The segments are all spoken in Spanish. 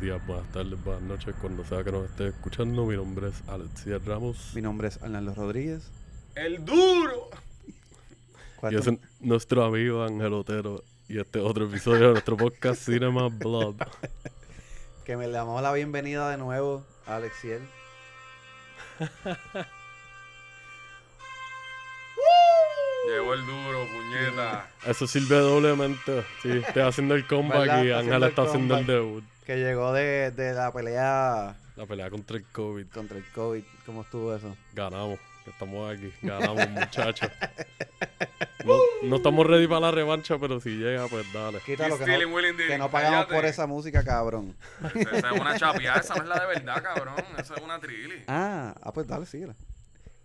Días, buenas tardes, buenas noches, cuando sea que nos esté escuchando. Mi nombre es Alexia Ramos. Mi nombre es Arnaldo Rodríguez. ¡El duro! ¿Cuál Y es nuestro amigo Ángel Otero. Y este es otro episodio de nuestro podcast Cinema Blood. Que me le damos la bienvenida de nuevo a Alexiel. Llegó el duro, puñeta. Eso sirve doblemente. Sí, estoy haciendo el comeback ¿Verdad? y Está Ángel haciendo el está haciendo el debut. Que llegó de, de la pelea La pelea contra el COVID. contra el COVID. ¿Cómo estuvo eso? Ganamos. Estamos aquí. Ganamos, muchachos. No, no estamos ready para la revancha, pero si llega, pues dale. Quítalo que stealing no, que no pagamos Cállate. por esa música, cabrón. Esa es una chapeada, esa no es la de verdad, cabrón. Esa es una trilly. Ah, ah pues dale, síguela.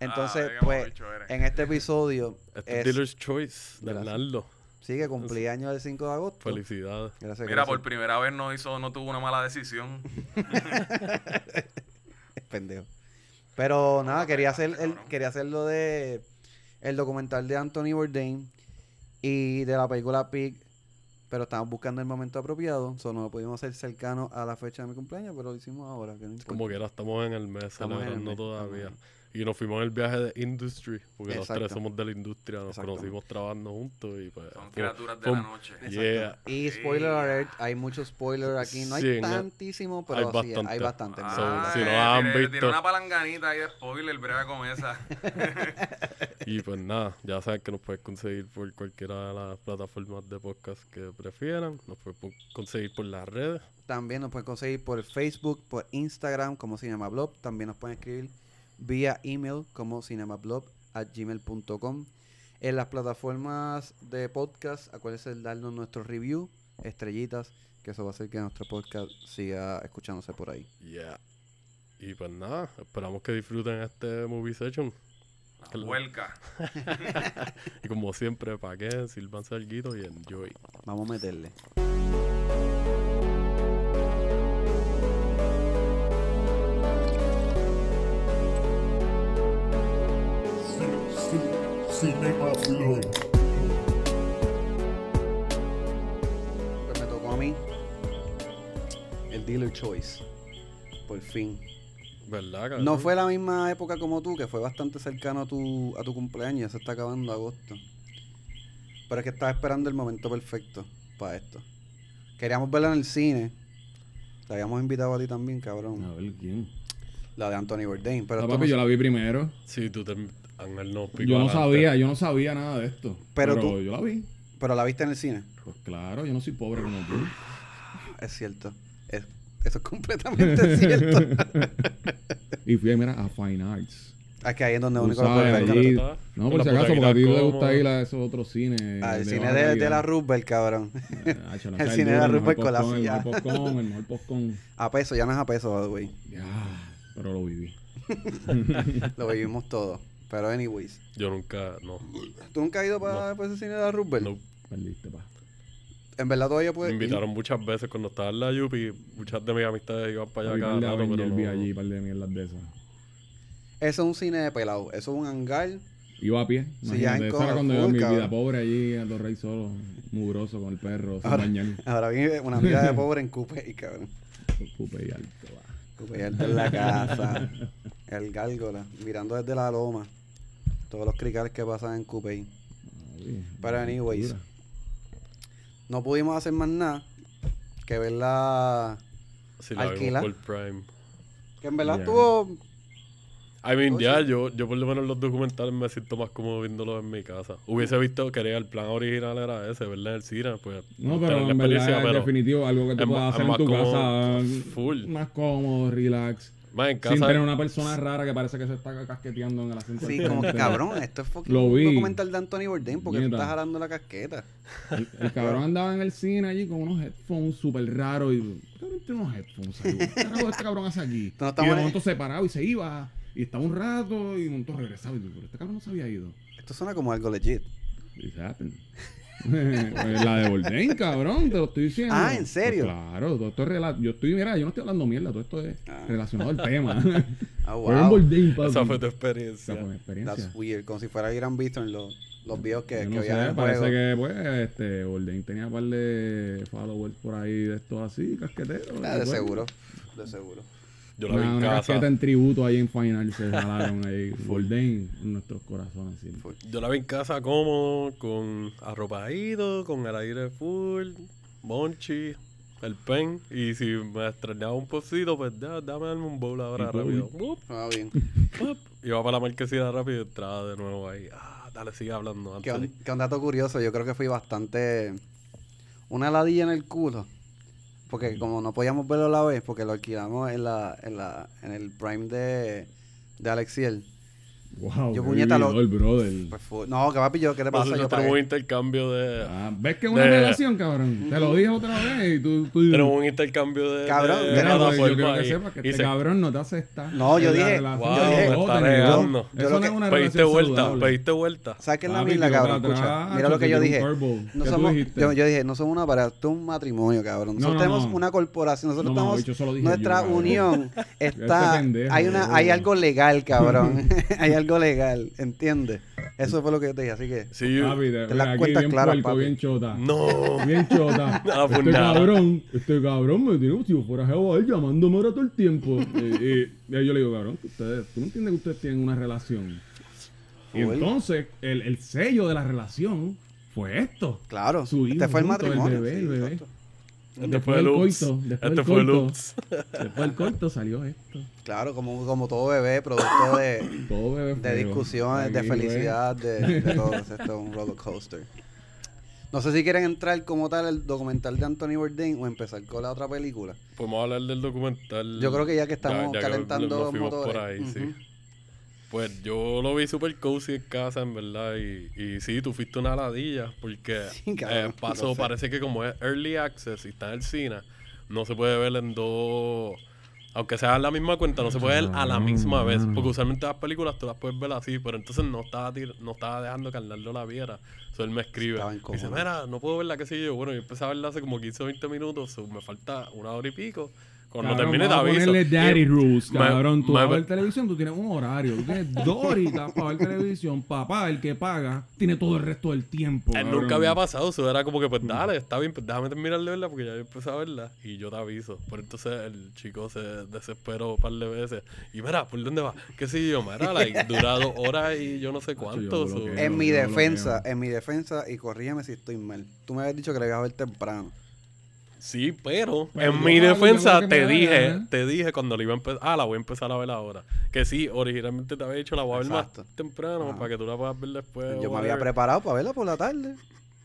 Entonces, Ah, digamos, pues, en este episodio Este es Dealer's Choice de Gracias. Arnaldo. sigue cumpleaños del 5 de agosto. Felicidades. Gracias, Mira, gracias. por primera vez no hizo, no tuvo una mala decisión. Pendejo. Pero nada, quería hacer el, quería hacer lo de el documental de Anthony Bourdain y de la película Pig, pero estamos buscando el momento apropiado, solo no lo pudimos hacer cercano a la fecha de mi cumpleaños, pero lo hicimos ahora, que no. Como que ahora estamos en el mes, Estamos en el celebrando mes, todavía. estamos Y nos fuimos en el viaje de Industry, porque los tres Exacto. somos de la industria, nos Exacto. conocimos trabajando juntos y pues... Son criaturas de la noche. Exacto. Yeah. Y spoiler alert, hay muchos spoilers aquí, no hay Sí, tantísimo, pero hay sí, bastante. hay bastante. Ah. So, si no eh, han visto- una palanganita ahí de spoiler, brega con esa. Y pues nada, ya saben que nos puedes conseguir por cualquiera de las plataformas de podcast que prefieran. Nos puedes conseguir por las redes. También nos pueden conseguir por Facebook, por Instagram como Cinemablog. También nos pueden escribir vía email como cinemablog@gmail.com. En las plataformas de podcast, acuérdense de darnos nuestro review, estrellitas, que eso va a hacer que nuestro podcast siga escuchándose por ahí. Yeah. Y pues nada, esperamos que disfruten este movie session. Huelca. Y como siempre, para que sírvanse algo y enjoy. Vamos a meterle. Cinema. Pues me tocó a mí el Dealer Choice. Por fin. ¿Verdad, cabrón? No fue la misma época como tú, que fue bastante cercano a tu, a tu cumpleaños, ya se está acabando agosto. Pero es que estaba esperando el momento perfecto para esto. Queríamos verla en el cine. Te habíamos invitado a ti también, cabrón. A ver, ¿quién? La de Anthony Bourdain. Pero, Ah, papi, no- yo la vi primero. Sí, tú te... Ángel no picó Yo no adelante. sabía, yo no sabía nada de esto. Pero Pero, tú- yo la vi. pero la viste en el cine. Pues claro, yo no soy pobre como tú. Es cierto. Es- eso es completamente cierto. Y fui, mira, a Fine Arts. Aquí ahí es donde Tú único lo sabes, puedes ver. No, por si acaso, porque a ti te gusta ir a esos otros cines. Ah, el de cine de, de la Roosevelt, cabrón. Ah, el es cine de la el mejor Roosevelt con la silla. El mejor popcorn, el mejor popcorn. A peso, ya no es a peso, way. Ya, pero lo viví. Lo vivimos todo. Pero anyways. Yo nunca... No. ¿Tú nunca has ido para, ese cine de la Roosevelt? no. Perdiste, pa. En verdad todavía Me puedes ir. invitaron muchas veces cuando estaba en la Yupi. Muchas de mis amistades iban para allá cada rato, pero Avenger vi no- allí, par de mierdas de esas. Eso es un cine de pelado. Eso es un hangar. Iba a pie. Sí, ya en era cuando yo mi vida pobre allí, a los reyes solo, mugroso con el perro, sin Ahora, bañar. ahora vive una vida de pobre en Coupé, cabrón. Pupe y alto, va. Coupé alto en la casa. El gárgola. Mirando desde la loma. Todos los cricales que pasan en Coupé. Papi, Pero anyways. dura. No pudimos hacer más nada que verla. Sí, la Alquila. vimos por Prime. Que en verdad Ya. estuvo. I mean, ya, yo, yo por lo menos los documentales me siento más cómodo viéndolos en mi casa. Hubiese visto que el plan original era ese, verla en el cine, pues. No, pero la en verdad es pero definitivo algo que tú puedas hacer en tu cómodo, casa. full. Más cómodo, relax. Más en Sin tener una persona rara que parece que se está casqueteando en el asiento. Sí, como que cabrón. Esto es fucking Lo un vi. documental de Anthony Bourdain porque tú estás jalando la casqueta. El, el cabrón andaba en el cine allí con unos headphones súper raros. Y ¿qué cabrón tiene unos headphones ahí? ¿Qué carajo este cabrón hace aquí? No y de en- momento se paraba y se iba. Y estaba un rato y de momento regresaba. Y pero este cabrón no se había ido. Esto suena como algo legit. It happened. Pues la de Bourdain, cabrón, te lo estoy diciendo. Ah, ¿en serio? Pues claro, todo esto es rela- Yo estoy, mira, yo no estoy hablando mierda, todo esto es Ah. relacionado al tema. Ah, Fue en wow. Bourdain, papi. Esa fue tu Esa experiencia. fue mi experiencia. That's weird. Como si fuera Irán Bithorn. Lo... los videos que, Yo que no había en sé, el parece juego. que pues este Bourdain tenía un par de followers por ahí de estos así, casqueteros. Ah, de pues, seguro, de seguro. Yo la vi en una casa. casqueta en tributo ahí en Final se jalaron ahí. Bourdain en nuestros corazones. Sí. Yo la vi en casa cómodo, con arropadito, con el aire full, monchi, el pen. Y si me extrañaba un pocito, pues ya, dame darme un bowl ahora Y bowl. rápido. Ah, bien. Iba para la marquesina rápido y entraba de nuevo ahí. Ah, dale, sigue hablando. Que un, Anthony. que un dato curioso, yo creo que fui bastante... Una ladilla en el culo. Porque como no podíamos verlo a la vez, porque lo alquilamos en la, en la, en el Prime de, de Alexiel. Wow, Yo, puñeta, lo-. Pues no, que papi, yo, ¿qué te pasa? Yo tenemos un intercambio de. Ah, ¿Ves que es una de- relación, cabrón? Te lo dije otra vez y tú... tú Tenemos un intercambio de. Cabrón, de mira, Mira, pues, yo quiero que y- sepas que este se- cabrón no te acepta. No, yo dije-. Wow, yo dije- está negando. Yo Eso lo no es una Pediste relación vuelta, saludable. pediste vuelta. ¿Sabes qué es la mierda, cabrón? Escucha, mira lo que yo dije. No ¿Qué tú somos, yo, yo dije, no somos una pareja, esto es un matrimonio, cabrón. Nosotros no, tenemos una corporación, nosotros No, no, estamos, eso nuestra yo, unión está, una, boludo. hay algo legal, cabrón, hay algo legal, ¿entiendes? Eso fue lo que yo te dije, así que, Sí, yo- Papi, te, Te las aquí cuentas bien claras, puerco, papi. bien chota. No. Bien chota. Este nada. cabrón, este cabrón me tiene como si yo fuera a él llamándome ahora todo el tiempo. y, y- y yo le digo, cabrón, que ustedes, tú no entiendes que ustedes tienen una relación. Y entonces, el, el sello de la relación fue esto. claro, Su hijo este fue el junto, el matrimonio. bebé, sí, el bebé. Este Después fue del el coito, después Este fue el coito. Después del corto salió esto. Claro, como, como todo bebé, producto de, Todo bebé de discusiones, de felicidad, de, de todo. Esto es un roller coaster. No sé si quieren entrar como tal el documental de Anthony Bourdain o empezar con la otra película. Podemos hablar del documental. Yo creo que ya que estamos ya calentando motores. por ahí, Ujú. sí. Pues yo lo vi super cozy en casa, en verdad. Y, y sí, tú fuiste una ladilla. Porque Sí, cabrón, eh, pasó, sé. parece que como es early access y está en el cine, no se puede ver en dos. Aunque sea en la misma cuenta, no se puede ver a la misma vez. Porque usualmente las películas tú las puedes ver así, pero entonces no estaba, no estaba dejando que Arnaldo la viera. Entonces él me escribe. Y dice, mira, no puedo verla, qué sé yo. Bueno, yo empecé a verla hace como 15 o 20 minutos. so me falta una hora y pico. Cuando Cabrón, termine te aviso. ponerle daddy Y rules, me- cabrón. Tú me- vas a ver televisión, tú tienes un horario. Tú tienes dos horitas para ver televisión. Papá, el que paga, tiene todo el resto del tiempo. Eh, cabrón. nunca había pasado, eso era como que, pues dale, está bien, pues déjame terminar de verla porque ya yo empecé a verla y yo te aviso. Por entonces el chico se desesperó un par de veces. Y mira, ¿por dónde va? ¿Qué sé yo? Mira, like, dura dos horas y yo no sé cuánto. yo so- bloqueo. En mi defensa, en mi defensa, y corrígeme si estoy mal. Tú me habías dicho que le ibas a ver temprano. Sí, pero, Pero en mi defensa te me dije, te dije cuando la iba a empezar, ah, la voy a empezar a ver ahora. Que sí, originalmente te había dicho la voy a ver más temprano Ajá. para que tú la puedas ver después. Yo me había preparado para verla por la tarde.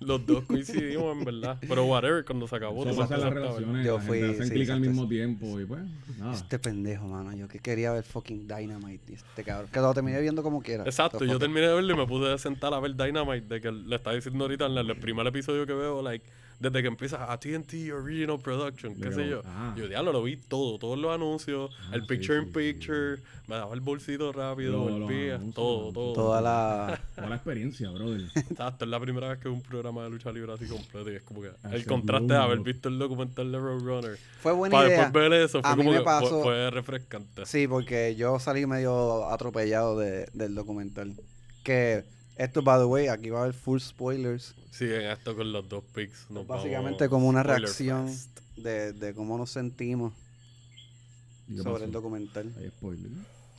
Los dos coincidimos, en verdad. Pero whatever, cuando se acabó, Eso pasa las relaciones. Yo fui- hacen sí, clic al mismo tiempo y pues, nada. Este pendejo, mano. Yo que quería ver fucking Dynamite. Este cabrón. Que lo terminé viendo como quiera. Exacto, yo terminé de verlo y me puse a sentar a ver Dynamite, de que le estaba diciendo ahorita en el primer episodio que veo, like, desde que empieza a TNT Original Production, qué De sé yo. ah. Yo diablo, lo vi todo, todos los anuncios, Ah, el picture sí, in sí. picture, me daba el bolsito rápido, los volvía, todo, todo. Toda la. Toda la experiencia, brother. Exacto, es la primera vez que veo un programa de lucha libre así completo y es como que el Hace contraste de blue, haber bro. visto el documental de Roadrunner. Fue buena Para idea. después ver eso, fue A mí como me que fue- fue, refrescante. Sí, porque yo salí medio atropellado de, del documental. Que esto, by the way, aquí va a haber full spoilers. Sí, en esto con los dos picks. nos Básicamente vamos como una reacción de, de cómo nos sentimos ¿Y qué sobre pasó? el documental. Hay spoiler.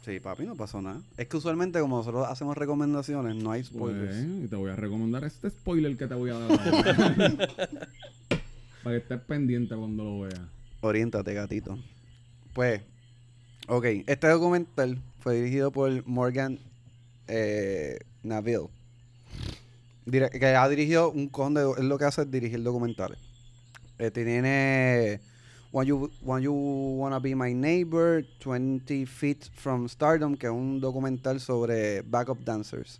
Sí, papi, no pasó nada. Es que usualmente como nosotros hacemos recomendaciones, no hay spoilers. Pues, y te voy a recomendar este spoiler que te voy a dar. Para que estés pendiente cuando lo veas. Oriéntate, gatito. Pues, ok, este documental fue dirigido por Morgan eh. Dire- que ha dirigido un conde, es lo que hace es dirigir documentales. Eh, tiene When You, When you Wanna Be My Neighbor, 20 Feet from Stardom, que es un documental sobre backup dancers.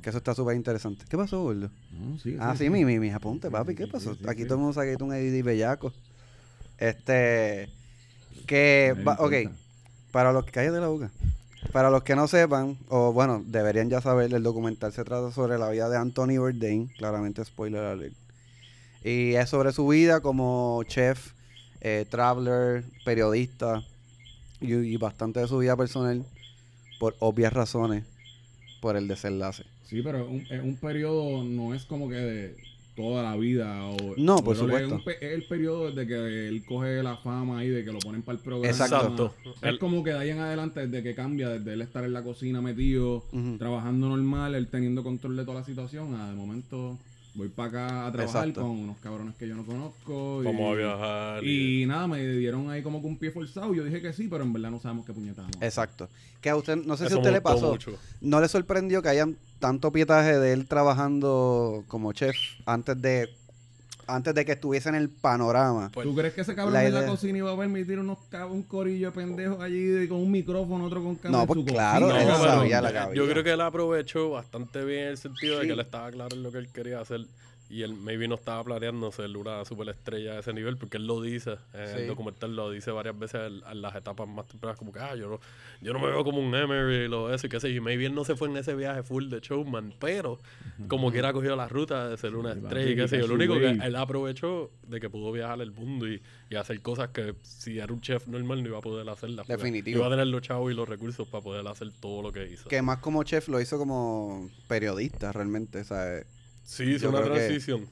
Que eso está súper interesante. ¿Qué pasó, gordo? No, sí, Ah, sí, mi, mi, mis apuntes, Sí, papi. ¿Qué pasó? sí, Aquí todo el mundo saca un Eddie bellaco. Este. Que. Va- ok. Para los que. Cállate la boca. Para los que no sepan, o bueno, deberían ya saber, el documental se trata sobre la vida de Anthony Bourdain. Claramente, spoiler alert. Y es sobre su vida como chef, eh, traveler, periodista. Y, bastante de su vida personal. Por obvias razones. Por el desenlace. Sí, pero un, es un periodo no es como que de toda la vida. O, No, por pero Es, supuesto. un pe- es el periodo desde que él coge la fama ahí, de que lo ponen para el programa. Exacto. Es El- como que de ahí en adelante, desde que cambia, desde él estar en la cocina metido, trabajando normal, él teniendo control de toda la situación, a de momento voy para acá a trabajar Exacto. con unos cabrones que yo no conozco. y- Vamos a viajar. y- Y nada, me dieron ahí como que un pie forzado. Yo dije que sí, pero en verdad no sabemos qué puñetamos. Exacto. Que a usted, no sé si a usted le pasó, mucho. ¿no le sorprendió que hayan tanto pietaje de él trabajando como chef antes de antes de que estuviese en el panorama? Pues, ¿Tú crees que ese cabrón La en la cocina iba a permitir unos un corillo de pendejos allí de- con un micrófono, otro con cámara? No, pues claro, él sabía la yo- cabida. Yo creo que él aprovechó bastante bien el sentido de que él estaba claro en lo que él quería hacer. Y él maybe no estaba planeando ser una superestrella de ese nivel, porque él lo dice, en Sí. el documental lo dice varias veces en, en las etapas más tempranas, como que, ah, yo no, yo no me veo como un Emery y lo eso y qué sé yo. Y maybe él no se fue en ese viaje full de showman, pero como quiera ha cogido la ruta de ser una Sí, estrella y qué sé yo. Lo único que él aprovechó de que pudo viajar el mundo y, y hacer cosas que si era un chef normal no iba a poder hacerlas. Definitivo. Iba a tener los chavos y los recursos para poder hacer todo lo que hizo. Que más como chef lo hizo como periodista realmente, ¿sabes? Sí, hizo Yo una que- transición.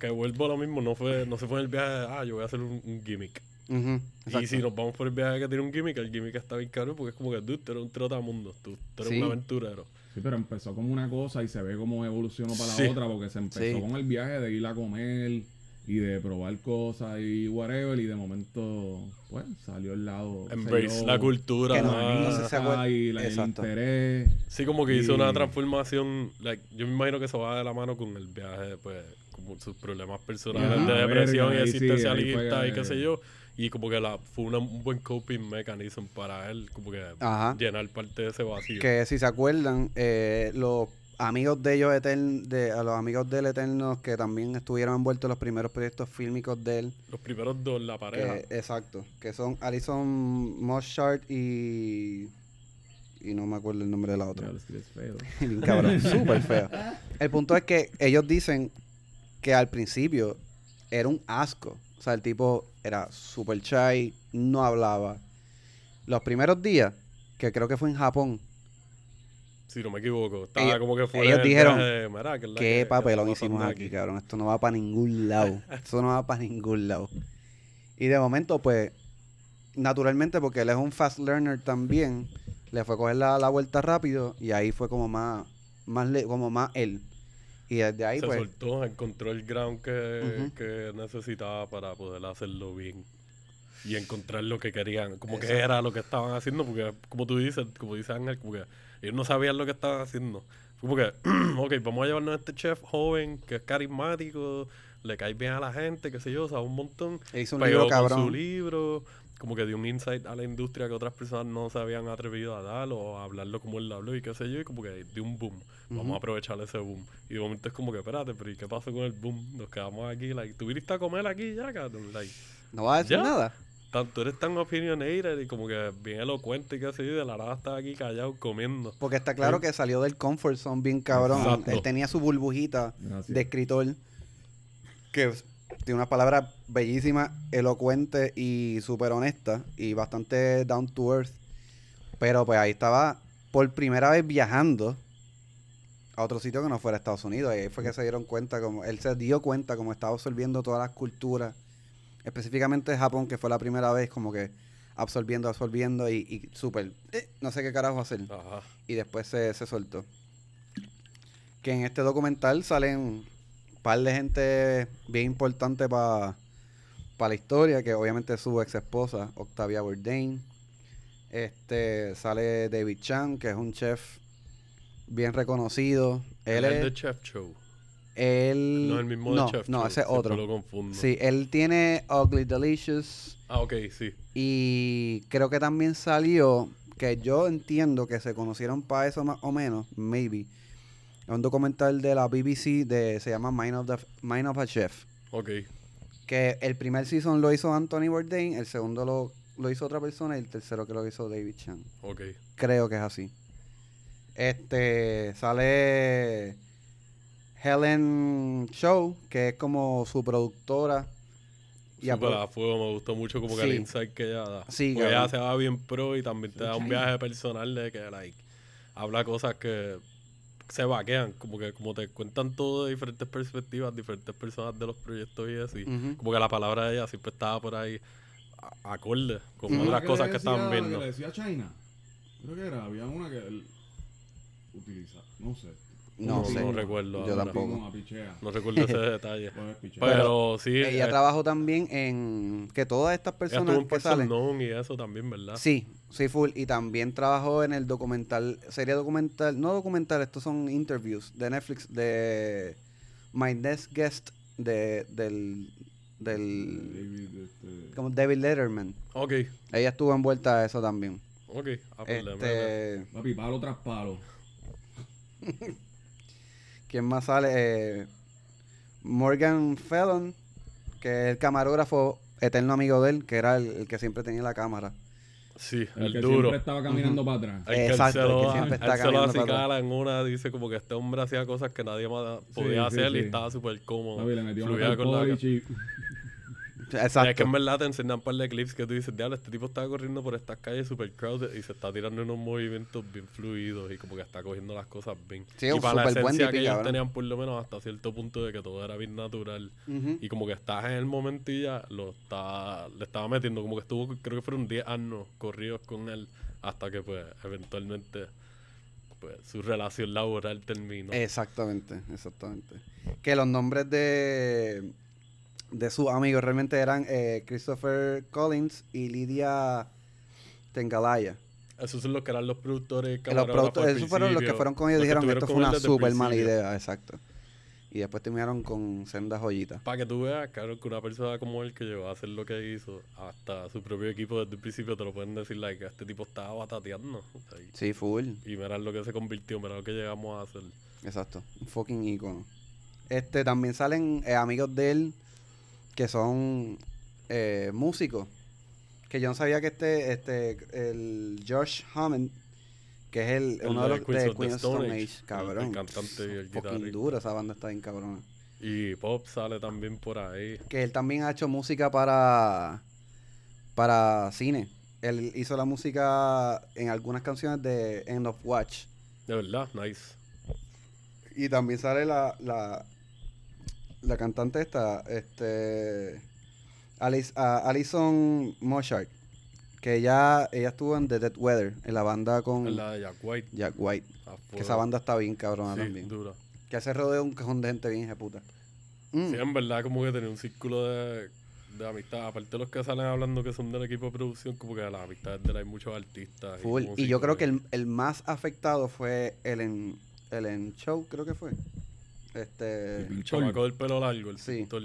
Que vuelvo a lo mismo, no fue, no se fue en el viaje de, ah, yo voy a hacer un, un gimmick. Y si nos vamos por el viaje que tiene un gimmick, el gimmick está bien caro porque es como que, dude, tú eres un trotamundo, tú, tú eres Sí. un aventurero. Sí, pero empezó como una cosa y se ve cómo evolucionó para Sí. la otra, porque se empezó Sí. con el viaje de ir a comer y de probar cosas y whatever, y de momento, pues, salió el lado. Embrace yo, la cultura. Que no- más. no sé si- acuer- y la- el interés. Sí, como que hizo una transformación. like, yo me imagino que eso va de la mano con el viaje, pues, como sus problemas personales Ajá, de depresión verga, y sí, existencialista y qué sé yo. Y como que la, fue una- un buen coping mechanism para él, como que Ajá. llenar parte de ese vacío. Que si se acuerdan, eh, los amigos de ellos etern- de a los amigos de él eternos que también estuvieron envueltos en los primeros proyectos fílmicos de él. Los primeros dos, la pareja. que- exacto. Que son Alison Moshart y. Y no me acuerdo el nombre de la otra. Diablo, es que es feo. Bien cabrón, súper feo. El punto es que ellos dicen que al principio era un asco. O sea, el tipo era súper shy, no hablaba. Los primeros días, que creo que fue en Japón, Si no me equivoco. Estaba Ellos- como que fue. ellos el dijeron, viaje de, "Mira, que es la qué que- papelón hicimos pasando aquí, cabrón. Esto no va para ningún lado. Esto no va para ningún lado. Y de momento, pues, naturalmente, porque él es un fast learner también, le fue a coger la, la vuelta rápido y ahí fue como más, más le- como más él. Y desde ahí, se pues, soltó, encontró el ground que, que necesitaba para poder hacerlo bien. Y encontrar lo que querían, como que era lo que estaban haciendo, porque como tú dices, como dice Ángel, como que ellos no sabían lo que estaban haciendo. Fue como que, ok, vamos a llevarnos a este chef joven, que es carismático, le cae bien a la gente, qué sé yo, sabe un montón. él hizo un pegó libro con su cabrón. libro, como que dio un insight a la industria que otras personas no se habían atrevido a dar o a hablarlo como él habló y qué sé yo, y como que dio un boom. Vamos a aprovechar ese boom. Y de momento es como que, espérate, pero ¿y qué pasó con el boom? Nos quedamos aquí, like, ¿tú viniste a comer aquí ya, cabrón? Like, No va a decir ¿Ya? nada. Tan- tú eres tan opinionated y como que bien elocuente y qué sé yo, y de la nada estás aquí callado comiendo. Porque está claro que salió del comfort zone bien cabrón. Exacto. Él tenía su burbujita Gracias. de escritor que tiene unas palabras bellísimas, elocuentes y súper honestas y bastante down to earth. Pero pues ahí estaba por primera vez viajando a otro sitio que no fuera Estados Unidos. Y ahí fue que se dieron cuenta, como él se dio cuenta como estaba absorbiendo todas las culturas, específicamente Japón, que fue la primera vez como que absorbiendo, absorbiendo y, y súper, eh, no sé qué carajo hacer Ajá. y después se, se soltó. Que en este documental salen un par de gente bien importante para la historia, que obviamente es su ex esposa, Octavia Bourdain. Este sale David Chan, que es un chef bien reconocido. Él es de Chef Show. Él, No, el mismo no, de Chef no, ese es otro. lo confundo. Sí, él tiene Ugly Delicious Ah, ok, sí. y creo que también salió, que yo entiendo que se conocieron para eso más o menos, maybe. Un documental de la BBC de se llama Mind of, the, Mind of a Chef. Ok. Que el primer season lo hizo Anthony Bourdain, el segundo lo, lo hizo otra persona y el tercero que lo hizo David Chan. Ok. Creo que es así. Este sale Helen Show, que es como su productora. Y a fuego, me gustó mucho como que Sí. el insight que ella da. Sí, Porque cabrón. ella se va bien pro y también te da un viaje personal de que, like, habla cosas que se vaquean, como que como te cuentan todo de diferentes perspectivas, diferentes personas de los proyectos y así. Como que la palabra de ella siempre estaba por ahí a- acorde con Ujú. otras cosas que estaban viendo. Que le decía China. Creo que era, había una que él utiliza, no sé. No, No, sé. no recuerdo Yo ahora. tampoco. No recuerdo ese detalle. Pero, sí, Ella eh, trabajó también en que todas estas personas estuvo en que salen. Y eso también, ¿verdad? Sí, sí, full. Y también trabajó en el documental, serie documental, no documental, estos son interviews de Netflix de My Next Guest de, del, del, David, este, como David Letterman. Ok, Ella estuvo envuelta a eso también. ok. Ah, pues. Este, papi, palo tras palo. ¿quién más sale? Eh, Morgan Fallon, que es el camarógrafo eterno amigo de él, que era el, el que siempre tenía la cámara. Sí, El, el, que duro. siempre estaba caminando para atrás. El que Exacto, se el que siempre está se lo caminando para acicala en una, dice como que este hombre hacía cosas que nadie más podía Sí, sí, hacer y sí. estaba súper cómodo. Papi, le metió una Fluía con la- y... Exacto. Es que en verdad te enseñan un par de clips que tú dices, diablo, este tipo estaba corriendo por estas calles super crowded y se está tirando unos movimientos bien fluidos y como que está cogiendo las cosas bien. Sí, y un para la buen esencia que ellos tenían por lo menos hasta cierto punto de que todo era bien natural y como que estás en el momento y ya lo está, le estaba metiendo, como que estuvo, creo que fueron 10 años corridos con él hasta que pues eventualmente pues su relación laboral terminó. Exactamente, exactamente. Que los nombres de, de sus amigos realmente eran eh, Christopher Collins y Lidia Tengalaya. Esos son los que eran los productores. Los productores, esos fueron los que fueron con ellos los y dijeron que esto fue una súper mala idea, exacto. Y después terminaron con sendas joyitas. Para que tú veas, claro, que una persona como él que llegó a hacer lo que hizo, hasta su propio equipo desde el principio te lo pueden decir, like, este tipo estaba batateando. o sea, y- Sí, full. Y mira lo que se convirtió, mira lo que llegamos a hacer. Exacto. Un fucking icono. Este, también salen eh, amigos de él que son eh, músicos. Que yo no sabía que este, este, el Josh Hammond, que es el, El uno de los Queens de of the Queen of Stone Age, cabrón. el cantante y el guitarrista. duro, esa banda está bien cabrona. Y Pop sale también por ahí. Que él también ha hecho música para, para cine. Él hizo la música en algunas canciones de End of Watch. De verdad, nice. Y también sale la, la, la cantante esta, este, Alice, Alison Moshart, que ella, ella estuvo en The Dead Weather, en la banda con la de Jack White. Jack White. Que esa banda está bien cabrona sí, también. dura. Que hace rodeo un cajón de gente bien puta. Mm. Sí, en verdad, como que tenía un círculo de, de amistad. Aparte de los que salen hablando que son del equipo de producción, como que las amistades de él hay muchos artistas. Full. Y yo creo que el, el más afectado fue Ellen, Ellen Show, creo que fue. Este. El El chamaco del pelo largo, el Sí. pintor.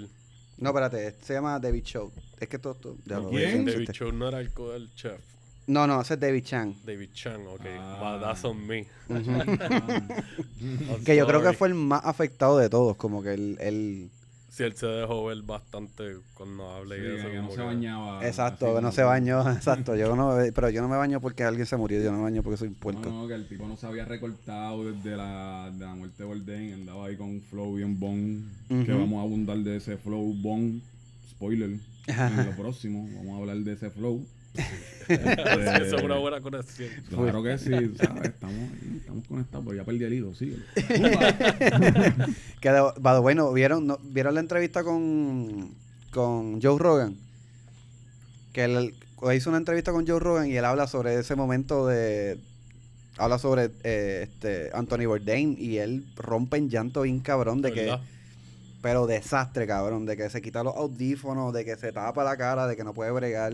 No, espérate, este se llama David Show. Es que todo esto. ya David este. No era el, co- el chef. No, no, ese es David Chang. David Chang, ok. Ah. But that's on me. Que yo creo que fue el más afectado de todos, como que él, él- Sí, él se dejó ver bastante cuando habla y Sí, eso. que no se bañaba. exacto, así que no se bañó, exacto, yo no, pero yo no me baño porque alguien se murió, yo no me baño porque soy un puerco. No, no, que el tipo no se había recortado desde la, de la muerte de Bourdain, andaba ahí con un flow bien bon, que vamos a abundar de ese flow bon, spoiler, en lo próximo, vamos a hablar de ese flow. Eso es una Eh, buena conexión. Claro que sí, ¿sabes? Estamos, estamos conectados, pero ya perdí el hilo, sí. Que, de- by the way, ¿no vieron, no, vieron la entrevista con, con Joe Rogan? Que él hizo una entrevista con Joe Rogan y él habla sobre ese momento de... Habla sobre eh, este Anthony Bourdain y él rompe en llanto bien cabrón de que... Pero desastre, cabrón, de que se quita los audífonos, de que se tapa la cara, de que no puede bregar.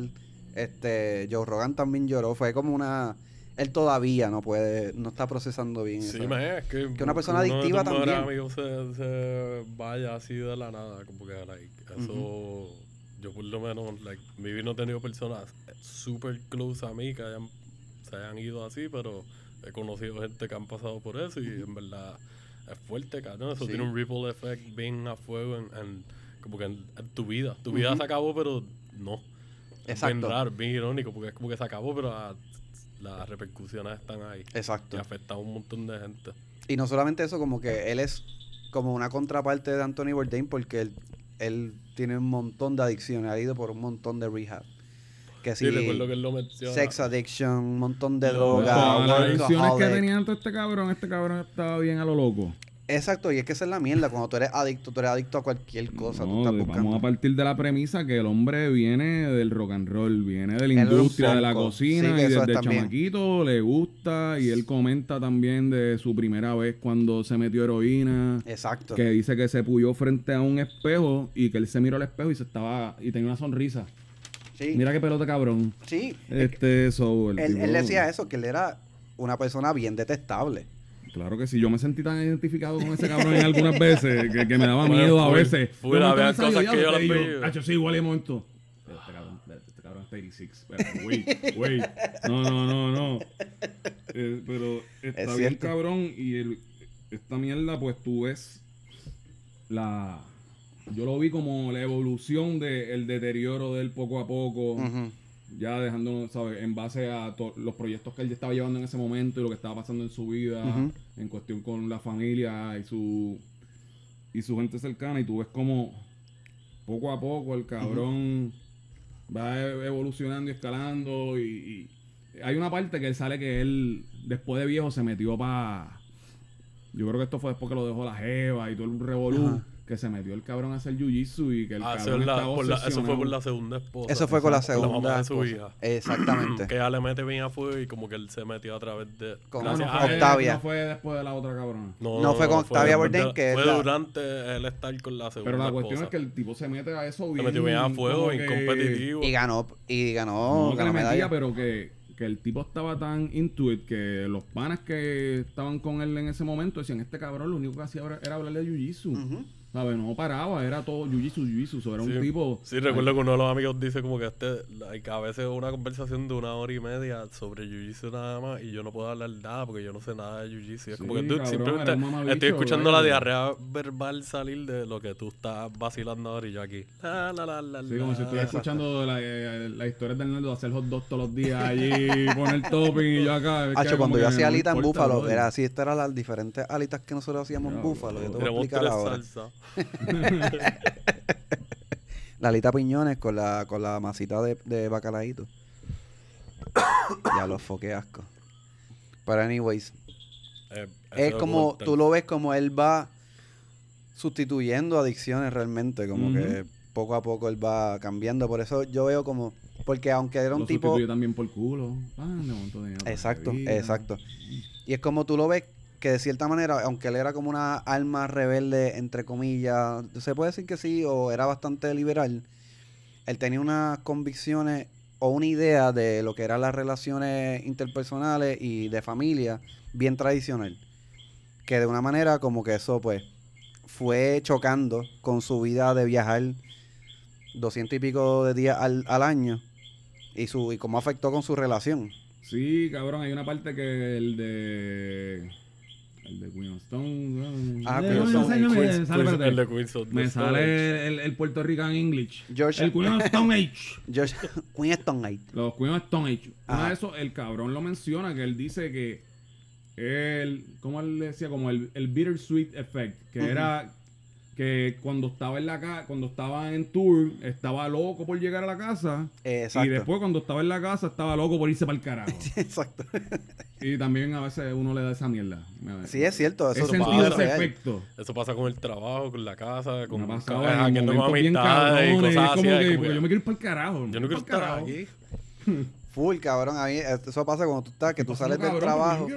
Este, Joe Rogan también lloró, fue como una... Él todavía no puede, no está procesando bien. Sí, man, es que, Que una persona uno de adictiva tus también. amigos se, se vaya así de la nada, como que, like, eso, yo por lo menos, like, mi vida no he tenido personas super close a mí que hayan, se hayan ido así, pero he conocido gente que han pasado por eso y en verdad es fuerte, cabrón. Eso Sí. tiene un ripple effect bien a fuego en, en- como que en, en tu vida. Tu vida Ujú. se acabó, pero no. Es bien Exacto. raro, bien irónico, porque es como que se acabó, pero las repercusiones están ahí. Exacto. Y afecta a un montón de gente. Y no solamente eso, como que él es como una contraparte de Anthony Bourdain porque él, él tiene un montón de adicciones, ha ido por un montón de rehab. Que Sí, recuerdo que él lo menciona. sex addiction, un montón de Lo- droga, Todas las adicciones que tenía antes este cabrón, este cabrón estaba bien a lo loco. Exacto, y es que esa es la mierda. Cuando tú eres adicto, tú eres adicto a cualquier cosa. tú estás buscando. vamos a partir de la premisa que el hombre viene del rock and roll, viene de la industria de la cocina Sí, y es desde chamaquito le gusta y él comenta también de su primera vez cuando se metió heroína, Exacto. que dice que se puyó frente a un espejo y que él se miró al espejo y se estaba y tenía una sonrisa. Sí, Mira qué pelota cabrón. sí. Este, so, el Él, tipo- él decía eso, que él era una persona bien detestable. Claro que sí, yo me sentí tan identificado con ese cabrón en algunas veces que, que me daba Bueno, miedo a veces. full, De me salió, cosas que yo las y veía. "Hacho, sí, igual de momento. Este cabrón, este cabrón está 86. Espérate, wait, wait. No, no, no, no. Eh, pero está Es bien cierto. cabrón y el, esta mierda, pues tú ves la... Yo lo vi como la evolución del deterioro de él poco a poco Ujú. Ya dejando, ¿sabes? En base a los proyectos que él estaba llevando en ese momento y lo que estaba pasando en su vida, en cuestión con la familia y su y su gente cercana, y tú ves como poco a poco el cabrón va evolucionando y escalando y, y hay una parte que él sale que él después de viejo se metió para yo creo que esto fue después que lo dejó la jeva y todo el revolú. Que se metió el cabrón a hacer jiu-jitsu y que el Ah, eso, cabrón la- estaba por la- eso fue por la segunda esposa. Eso fue con la segunda. mamá de su esposa. hija. Exactamente. Que ella le mete bien a fuego y como que él se metió a través de... Con- no, él. Octavia. no fue después de la otra cabrona. No fue con Octavia Bourdain, que Fue la- durante el estar con la segunda Pero la cuestión esposa. es que el tipo se mete a eso Se bien. metió bien a fuego, competitivo. Y ganó, y ganó, No, que ganó le metía, medalla. pero que, que el tipo estaba tan into it que los panas que estaban con él en ese momento decían, este cabrón lo único que hacía era, hablarle de jiu-jitsu. Ujú. ¿Sabes? No paraba, era todo jiu-jitsu, jiu-jitsu. So, era un Sí, tipo... Sí, recuerdo que uno de los amigos dice como que este, like, a veces una conversación de una hora y media sobre jiu-jitsu nada más y yo no puedo hablar nada porque yo no sé nada de jiu-jitsu. Es como que Sí, dude, cabrón, simplemente un estoy escuchando la vaya. diarrea verbal salir de lo que tú estás vacilando ahora y yo aquí. La, la, la, la, Sí, como si la. estuviera escuchando la, eh, la historia de Arnaldo de hacer hot dogs todos los días allí, poner topping y yo acá. Hacho, cuando yo hacía no alita en Búfalo, era así, estas eran las diferentes alitas que nosotros hacíamos en Búfalo. Yo te voy a explicar ahora. salsas. La alita piñones con la, con la masita de, de bacalaíto. ya lo foqué asco. Pero anyways, Eh, es como, tú lo ves como él va sustituyendo adicciones realmente, como que poco a poco él va cambiando. Por eso yo veo como, porque aunque era un Lo tipo... también por culo. Ah, Exacto, exacto. Y es como tú lo ves que de cierta manera, aunque él era como una alma rebelde, entre comillas, se puede decir que sí, o era bastante liberal, él tenía unas convicciones o una idea de lo que eran las relaciones interpersonales y de familia bien tradicional. Que de una manera como que eso pues fue chocando con su vida de viajar 200 y pico de días al, al año y su y cómo afectó con su relación. Sí, cabrón, hay una parte que el de. El de Queen of Stone. Ah, Queen of Stone, el me Queen- sale, el of Me Stone Age. sale el, el Puerto Rican English. George, El Queen of Stone Age. George Queenstown Knight. Los Queen of Stone Age. Uno de esos, el cabrón lo menciona, que él dice que él, ¿cómo él decía? Como el, el bittersweet effect, que era que cuando estaba en la ca cuando estaba en tour, estaba loco por llegar a la casa. Exacto. Y después cuando estaba en la casa, estaba loco por irse para el carajo. Exacto. y también a veces uno le da esa mierda. Sí, es cierto. Eso sentido pasa. ese real. efecto. Eso pasa con el trabajo, con la casa, con Me eh, haciendo momentos bien amistades y cabrones. cosas Es así. como es que, como que, yo me quiero ir para el carajo. yo no quiero estar carajo. aquí. Full, cabrón. A mí eso pasa cuando tú estás, que tú sales del trabajo.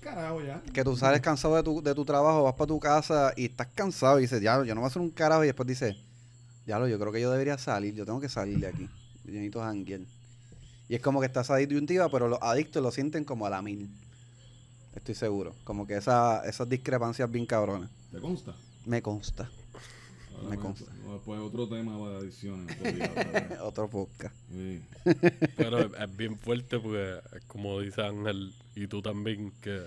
carajo ya. Que tú sales cansado de tu, de tu trabajo, vas para tu casa y estás cansado y dices, ya, yo no voy a hacer un carajo. Y después dices, ya lo, yo creo que yo debería salir, yo tengo que salir de aquí. Yo necesito janguear. Y es como que está esa disyuntiva, pero los adictos lo sienten como a la mil. Estoy seguro. Como que esa, esas discrepancias bien cabronas. ¿Te consta? Me consta. Me pues, consta. Después otro tema de adicciones. otro podcast. Sí. Pero es, es bien fuerte porque, es como dice Ángel, y tú también, que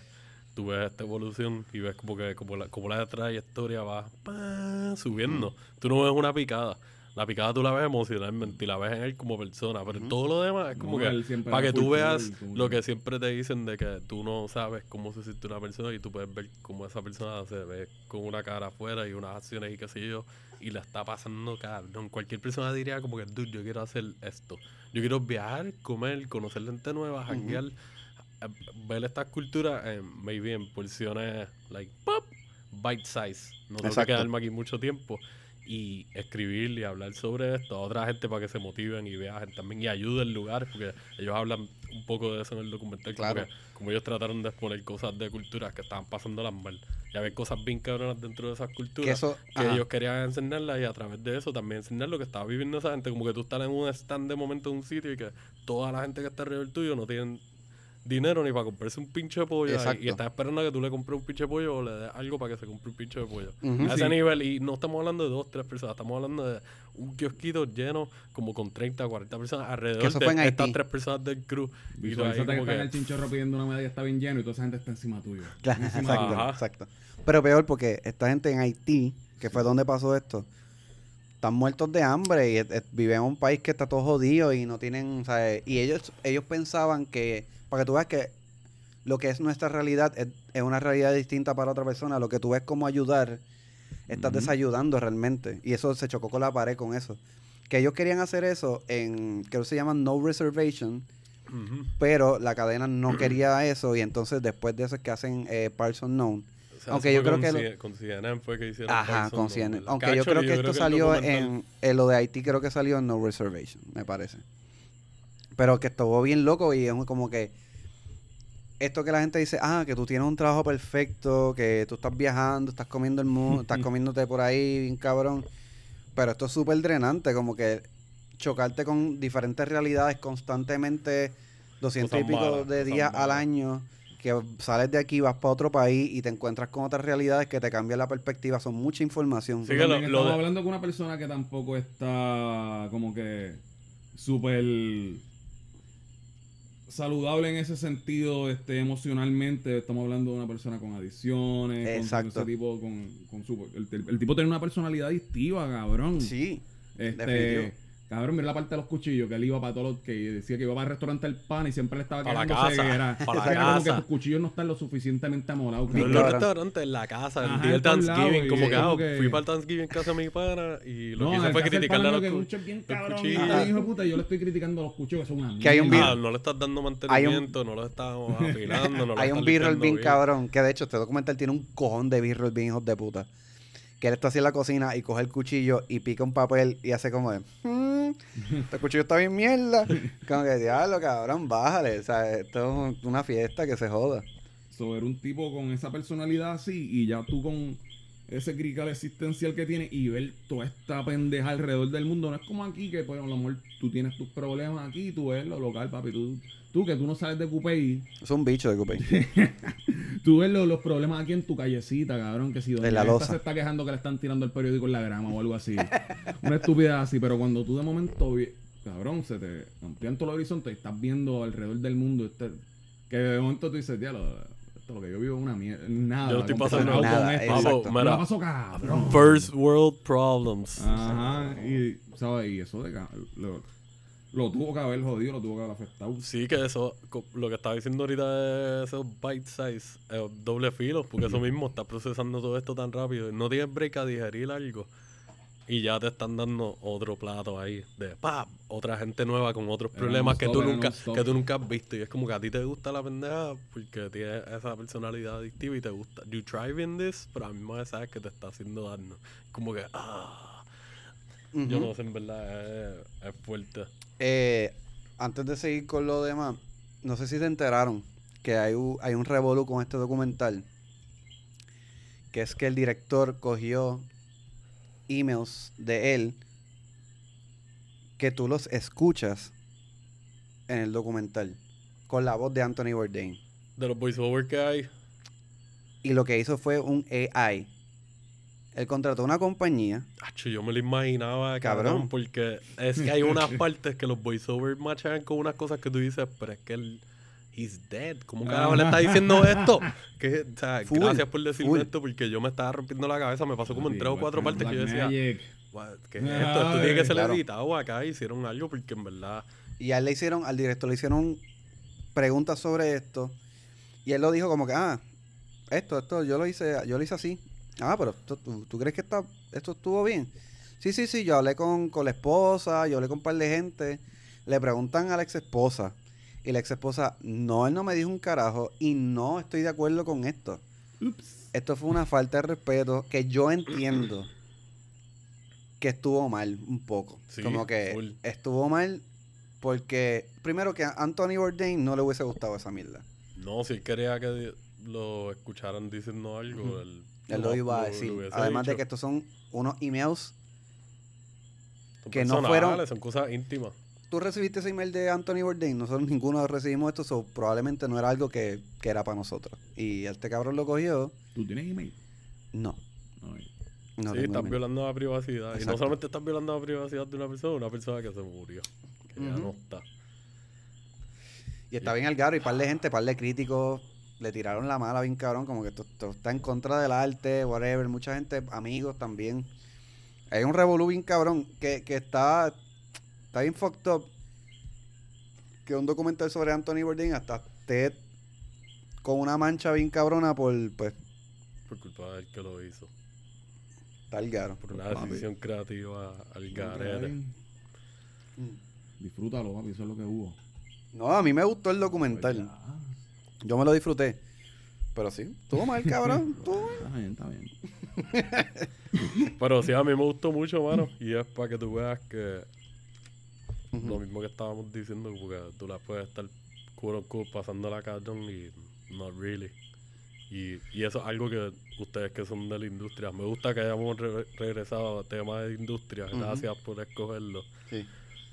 tú ves esta evolución y ves como que como la, como la trayectoria va pa, subiendo. Tú no ves una picada. La picada tú la ves emocionalmente y la ves en él como persona, pero todo lo demás es como No, que para que tú veas lo que- que siempre te dicen de que tú no sabes cómo se siente una persona y tú puedes ver cómo esa persona se ve con una cara afuera y unas acciones y qué sé yo y la está pasando cabrón. Cualquier persona diría como que, dude, yo quiero hacer esto. Yo quiero viajar, comer, conocer gente nueva, janguear, eh, ver estas culturas, eh, maybe en porciones, like, pop, bite size. No tengo que quedarme aquí mucho tiempo. Y escribir y hablar sobre esto a otra gente para que se motiven y viajen también y ayuden lugares, porque ellos hablan un poco de eso en el documental. como Claro. que- Como, ellos trataron de exponer cosas de culturas que estaban pasando las mal. Y había cosas bien cabronas dentro de esas culturas Que eso, que ajá. ellos querían enseñarlas y a través de eso también enseñar lo que estaba viviendo esa gente. Como que tú estás en un stand de momento en un sitio y que toda la gente que está alrededor tuyo no tienen dinero ni para comprarse un pinche de pollo Exacto. y estás esperando a que tú le compres un pinche de pollo o le des algo para que se compre un pinche de pollo. A ese Sí. nivel, y no estamos hablando de dos, tres personas, estamos hablando de un kiosquito lleno como con 30, 40 personas alrededor de fue en estas tres personas del crew. Y tú ahí que como está en que- el chinchorro pidiendo una medalla, está bien lleno y toda esa gente está encima tuyo. Claro, Encima exacto. Ajá. exacto. Pero peor porque esta gente en Haití, que fue donde pasó esto, están muertos de hambre y eh, viven en un país que está todo jodido y no tienen, ¿sabes? Y ellos, ellos pensaban que, para que tú veas que lo que es nuestra realidad es, es una realidad distinta para otra persona, lo que tú ves como ayudar, estás desayudando realmente. Y eso se chocó con la pared con eso. Que ellos querían hacer eso en, creo que se llama No Reservation, pero la cadena no quería eso y entonces después de eso es que hacen eh, Parts Unknown. O sea, Aunque yo creo que Con CNN fue que hicieron Ajá, con. CNN. Aunque yo creo que esto salió en, en lo de Haití, creo que salió en No Reservation, me parece. Pero que estuvo bien loco y es como que esto que la gente dice, ah, que tú tienes un trabajo perfecto, que tú estás viajando, estás comiendo el mundo, estás comiéndote por ahí, bien cabrón. Pero esto es súper drenante, como que chocarte con diferentes realidades constantemente, 200 y pico malas, de días al año, que sales de aquí, vas para otro país y te encuentras con otras realidades que te cambian la perspectiva. Son mucha información. Sí, que lo- lo estamos de- hablando con una persona que tampoco está como que súper saludable en ese sentido este emocionalmente estamos hablando de una persona con adicciones con- Exacto. con, ese tipo con, con su el, el- el tipo tiene una personalidad adictiva cabrón Sí, este. Cabrón mira la parte de los cuchillos que él iba para todos los que decía que iba para el restaurante El Pan y siempre le estaba Para la quejándose casa, que era, para la que era como que tus cuchillos no están lo suficientemente amolados No en los restaurantes, en la casa, el día del Thanksgiving, como es que, como ah, que- fui para el Thanksgiving en casa de mi pana y lo no, que hice fue criticarle a los lo cu- que escucha es bien los cabrón, cuchillos. este hijo de puta, yo le estoy criticando a los cuchillos que son una Que hay un. Ah, no le estás dando mantenimiento, no lo estás afilando, no lo Hay un B-roll limpiando bien cabrón, que de hecho este documental tiene un cojón de B-roll bien hijos de puta. Que él está así en la cocina y coge el cuchillo y pica un papel y hace como de, "Mm, este cuchillo está bien mierda. Como que, diablo, cabrón, bájale. O sea, esto es una fiesta que se joda. sobre un tipo con esa personalidad así y ya tú con ese critical existencial que tiene y ver toda esta pendeja alrededor del mundo. No es como aquí que, pues, a lo mejor tú tienes tus problemas aquí, tú ves lo local, papi. Tú, tú que tú no sales de Coupé, Es un bicho de Coupé. tú ves lo- los problemas aquí en tu callecita, cabrón. Que si doña De la esta loza. se está quejando que le están tirando el periódico en la grama o algo así. Una estupidez así, pero cuando tú de momento, cabrón, se te amplían todo el horizonte y estás viendo alrededor del mundo, este, que de momento tú dices, diablo, esto lo que yo vivo es una mierda, nada. Yo no estoy pasando comparado con nada, esto. la paso cabrón. First world problems. Ajá, y, ¿sabes? Y eso de lo, lo tuvo que haber jodido, lo tuvo que haber afectado. Sí, que eso, lo que estaba diciendo ahorita de esos bite size, eh, doble filo, porque eso mismo está procesando todo esto tan rápido. No tienes break a digerir algo. Y ya te están dando otro plato ahí de ¡pap! otra gente nueva con otros problemas que tú nunca que tú nunca has visto. Y es como que a ti te gusta la pendeja porque tienes esa personalidad adictiva y te gusta. You thrive in this, pero a mí me sabes que te está haciendo daño. Como que, ah. Yo Ujú. no sé, en verdad, es, es fuerte. Eh, antes de seguir con lo demás, no sé si se enteraron que hay un, hay un revolú con este documental. Que es que el director cogió emails de él que tú los escuchas en el documental con la voz de Anthony Bourdain. De los voiceovers que hay, Y lo que hizo fue un AI. Él contrató una compañía. Acho, yo me lo imaginaba, Cabrón. cabrón, porque es que hay unas partes que los voiceovers machan con unas cosas que tú dices, pero es que él, he's dead. ¿Cómo carajo le está diciendo esto? Que, o sea, Full, gracias por decirme full. esto, porque yo me estaba rompiendo la cabeza, me pasó como en tres o cuatro partes que yo decía, what, ¿qué es esto? Esto tiene que ser claro. editado acá. Hicieron algo porque en verdad. Y a él le hicieron, al director le hicieron preguntas sobre esto. Y él lo dijo como que, ah, esto, esto, yo lo hice, yo lo hice así. Ah, pero esto- ¿tú, tú crees que esto estuvo bien? Sí, sí, sí, yo hablé con, con la esposa, yo hablé con un par de gente. Le preguntan a la ex esposa. Y la ex esposa, no, él no me dijo un carajo y no estoy de acuerdo con esto. Ups. Esto fue una falta de respeto que yo entiendo que estuvo mal un poco. Sí, Como que full. estuvo mal porque, primero que a Anthony Bourdain no le hubiese gustado esa mierda. No, si él quería que lo escucharan diciendo algo, él, Él lo iba a lo decir. Además de que estos son unos emails. Son que no fueron- Son cosas íntimas. Tú recibiste ese email de Anthony Bourdain, nosotros ninguno recibimos esto, so probablemente no era algo que, que era para nosotros. Y este cabrón lo cogió. ¿Tú tienes email? No. Ay. no sí, estás violando la privacidad. Y no solamente estás violando la privacidad de una persona, una persona que se murió. Que ya no está. Y está bien al garo y par de gente, par de críticos le tiraron la mala bien cabrón, como que esto, esto está en contra del arte, whatever. Mucha gente, amigos también. Hay un revolú bien cabrón que, que está, está bien fucked up. Que un documental sobre Anthony Bourdain hasta Ted con una mancha bien cabrona por, pues, Por culpa de él que lo hizo. tal garo. Por una Papi. decisión creativa al garete. bien. Disfrútalo, papi, eso es lo que hubo. No, a mí me gustó el documental. Pues. Yo me lo disfruté. Pero sí, estuvo mal, cabrón. estuvo mal. Está bien, está bien. Pero sí, a mí me gustó mucho, mano. Y es para que tú veas que lo mismo que estábamos diciendo, porque tú la puedes estar unquote, pasando la cabrón y not really. Y, y eso es algo que ustedes que son de la industria, me gusta que hayamos re- regresado a temas de industria, gracias por escogerlo. Sí.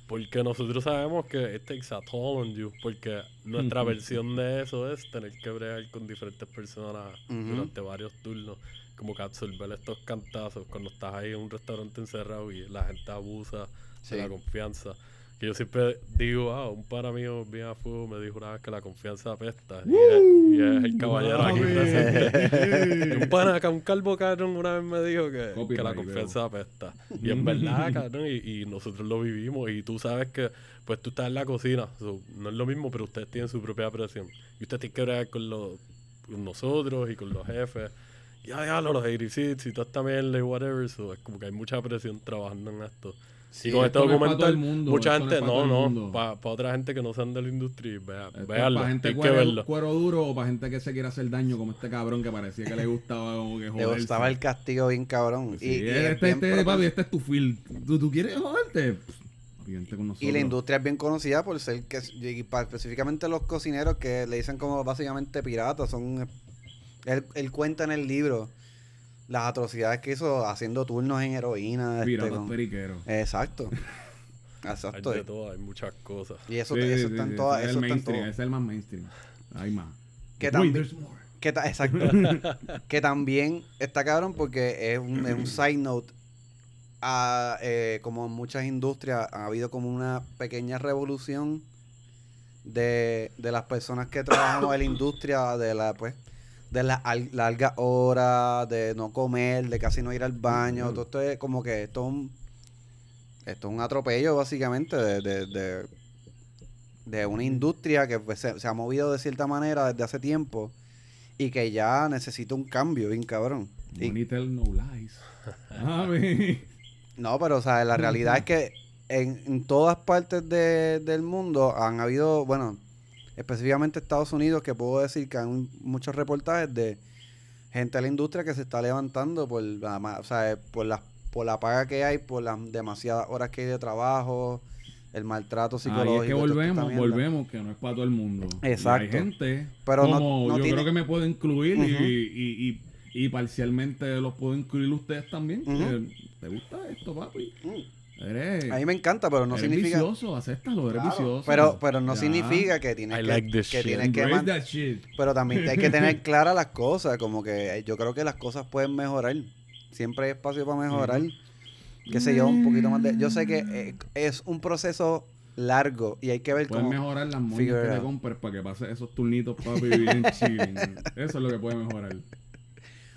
Porque nosotros sabemos que it takes a toll on you, porque nuestra versión de eso es tener que bregar con diferentes personas durante varios turnos, como que absorber estos cantazos cuando estás ahí en un restaurante encerrado y la gente abusa Sí. de la confianza. Que yo siempre digo, ah, un para mío bien a fuego me dijo una vez que la confianza apesta. Y es, y es el caballero aquí presente. Y un pana acá, un calvo cabrón, una vez me dijo que, la confianza apesta. Y es verdad, cabrón, y, y nosotros lo vivimos. Y tú sabes que, pues tú estás en la cocina, so, no es lo mismo, pero ustedes tienen su propia presión. Y usted tiene que bregar con, los, con nosotros y con los jefes. Ya, ya, los 86 y toda esta mierda y whatever. So, es como que hay mucha presión trabajando en esto. Sí, y con este no es pa' documental, mundo, mucha gente, pa' no, no, para otra gente que no sean de la industria, vea, véanlo, para gente que cuero, verlo. cuero duro o para gente que se quiere hacer daño como este cabrón que parecía que le gustaba como que Le joderse. gustaba el castigo bien cabrón. Sí, y, y es este, bien este, propens- papi, este es tu field. ¿Tú, tú quieres joderte? Con. Y la industria es bien conocida por ser que y pa- específicamente los cocineros que le dicen como básicamente piratas, son él, él cuenta en el libro las atrocidades que hizo haciendo turnos en heroína. este, Piratas con- periqueros. Exacto. Hay Exacto. de todo, hay muchas cosas. Y eso, Sí, eso sí, está en sí, todas, es el está en mainstream, es el más mainstream. Hay más. Que también-. Que ta- exacto. que también está cabrón porque es un, es un side note. a, eh, como en muchas industrias ha habido como una pequeña revolución de, de las personas que trabajamos en la industria, de la pues de las al- largas horas, de no comer, de casi no ir al baño. Todo esto es como que esto es un, esto es un atropello básicamente de, de, de, de una industria que pues, se, se ha movido de cierta manera desde hace tiempo y que ya necesita un cambio bien cabrón. Y- Money tell no lies. No, pero o sea, la realidad es que en, en todas partes de- del mundo han habido, bueno, específicamente Estados Unidos, que puedo decir que hay muchos reportajes de gente de la industria que se está levantando por la, o sea, por la, por la paga que hay, por las demasiadas horas que hay de trabajo, el maltrato psicológico. es que toda esta volvemos, volvemos, que no es para todo el mundo. Y Exacto. hay gente, Pero no- como no yo tiene- creo que me puedo incluir y- Ujú. y, y, y parcialmente los puedo incluir ustedes también. Ujú. que ¿Te gusta esto, papi? Eres, A mí me encanta, pero no eres significa... vicioso, acéptalo, eres vicioso. Pero, pero no Ya. significa que tienes I que, like this que, shit. tienes que man- that shit. Pero también hay que tener claras las cosas, como que eh, yo creo que las cosas pueden mejorar. Siempre hay espacio para mejorar. Qué sé yo, un poquito más de... Yo sé que eh, es un proceso largo y hay que ver Puedes cómo... mejorar las moñas que te compres para que pases esos turnitos, papi, bien chilling. Eso es lo que puede mejorar.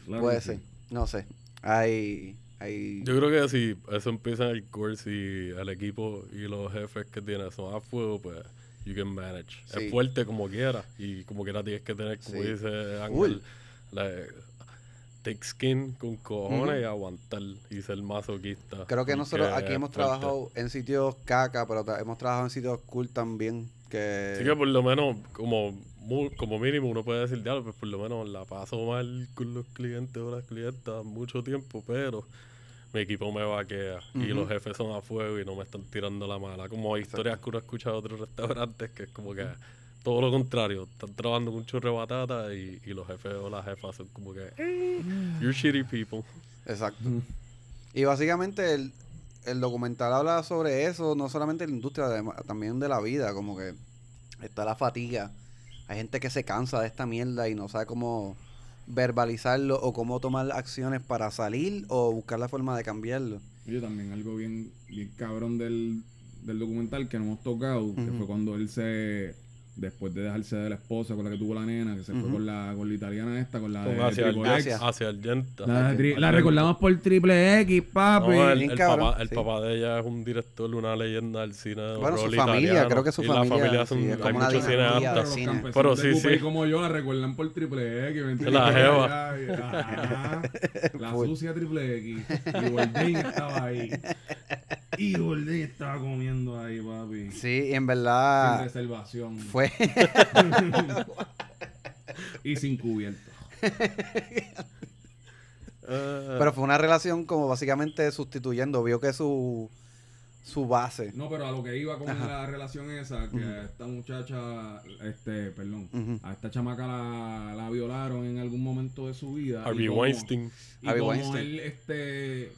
Claro Puede sí. ser, no sé. Hay, Yo creo que si eso empieza en el course y el equipo y los jefes que tiene son a fuego, pues you can manage. Sí. Es fuerte como quiera y como quiera tienes que tener, como Sí. dice. Ángel, la, thick skin con cojones y aguantar y ser masoquista. Creo que nosotros aquí hemos fuerte. trabajado en sitios caca, pero hemos trabajado en sitios cool también. Que... Así que por lo menos, como, como mínimo, uno puede decir, diablo, pues por lo menos la paso mal con los clientes o las clientas mucho tiempo, pero mi equipo me vaquea y los jefes son a fuego y no me están tirando la mala. Como historias que uno escucha de otros restaurantes, que es como que todo lo contrario, están trabajando con de batata y, y los jefes o las jefas son como que, "Eh, you're shitty people. Exacto. Y básicamente el, el documental habla sobre eso, no solamente de la industria, además, también de la vida, como que está la fatiga. Hay gente que se cansa de esta mierda y no sabe cómo verbalizarlo o cómo tomar acciones para salir o buscar la forma de cambiarlo. Oye, también algo bien, bien cabrón del, del documental que no hemos tocado, que fue cuando él se, después de dejarse de la esposa con la que tuvo la nena, que se Ujú. fue con la, con la italiana esta, con la Con de hacia, X. Hacia el yenta. La, de la recordamos por Triple X, papi. No, el, el papá, el sí. papá de ella es un director, una leyenda del cine. de Bueno, su familia, italiano. creo que su y familia, La familia son, sí, es hay muchos cineastas. cine. Pero de sí, sí. como yo la recuerdan por Triple X, ¿me entiendes? La jeva. La sucia Triple X. Y Boldín estaba ahí. Y Boldín estaba comiendo ahí, papi. Sí, y en Sin verdad reservación. fue... Y sin cubierto. Ah, pero fue una relación como básicamente sustituyendo, vio que su, su base... No, pero a lo que iba con Ajá. la relación esa, que a esta muchacha, este, perdón, a esta chamaca la, la violaron en algún momento de su vida. y Harvey como- Weinstein. Y Harvey como Weinstein. él, este,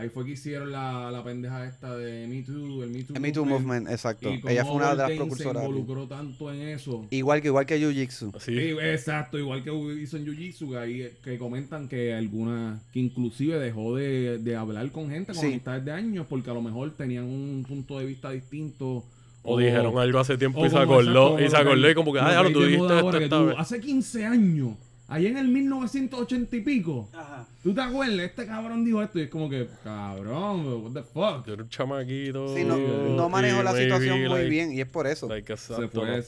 ahí fue que hicieron la, la pendeja esta de Me Too, el Me Too, El Me Too Movement, exacto. Y Ella fue una de las precursoras. se involucró tanto en eso. Igual que igual que Jiu-Jitsu. Sí, exacto, igual que hizo en Jiu-Jitsu, que, ahí, que comentan que alguna, que inclusive dejó de, de hablar con gente con Sí. amistades de años porque a lo mejor tenían un punto de vista distinto. O dijeron algo hace tiempo y se acordó. exacto, Y se acordó y como que, ah, ya lo vez. Hace 15 años, allá en el 1980 y pico, Ajá. ¿tú te acuerdas? Este cabrón dijo esto y es como que, cabrón, what the fuck. Yo era un chamaquito. Sí, no, no manejó y la maybe, situación muy like- bien y es por eso. like, Se fue, se fue, muy se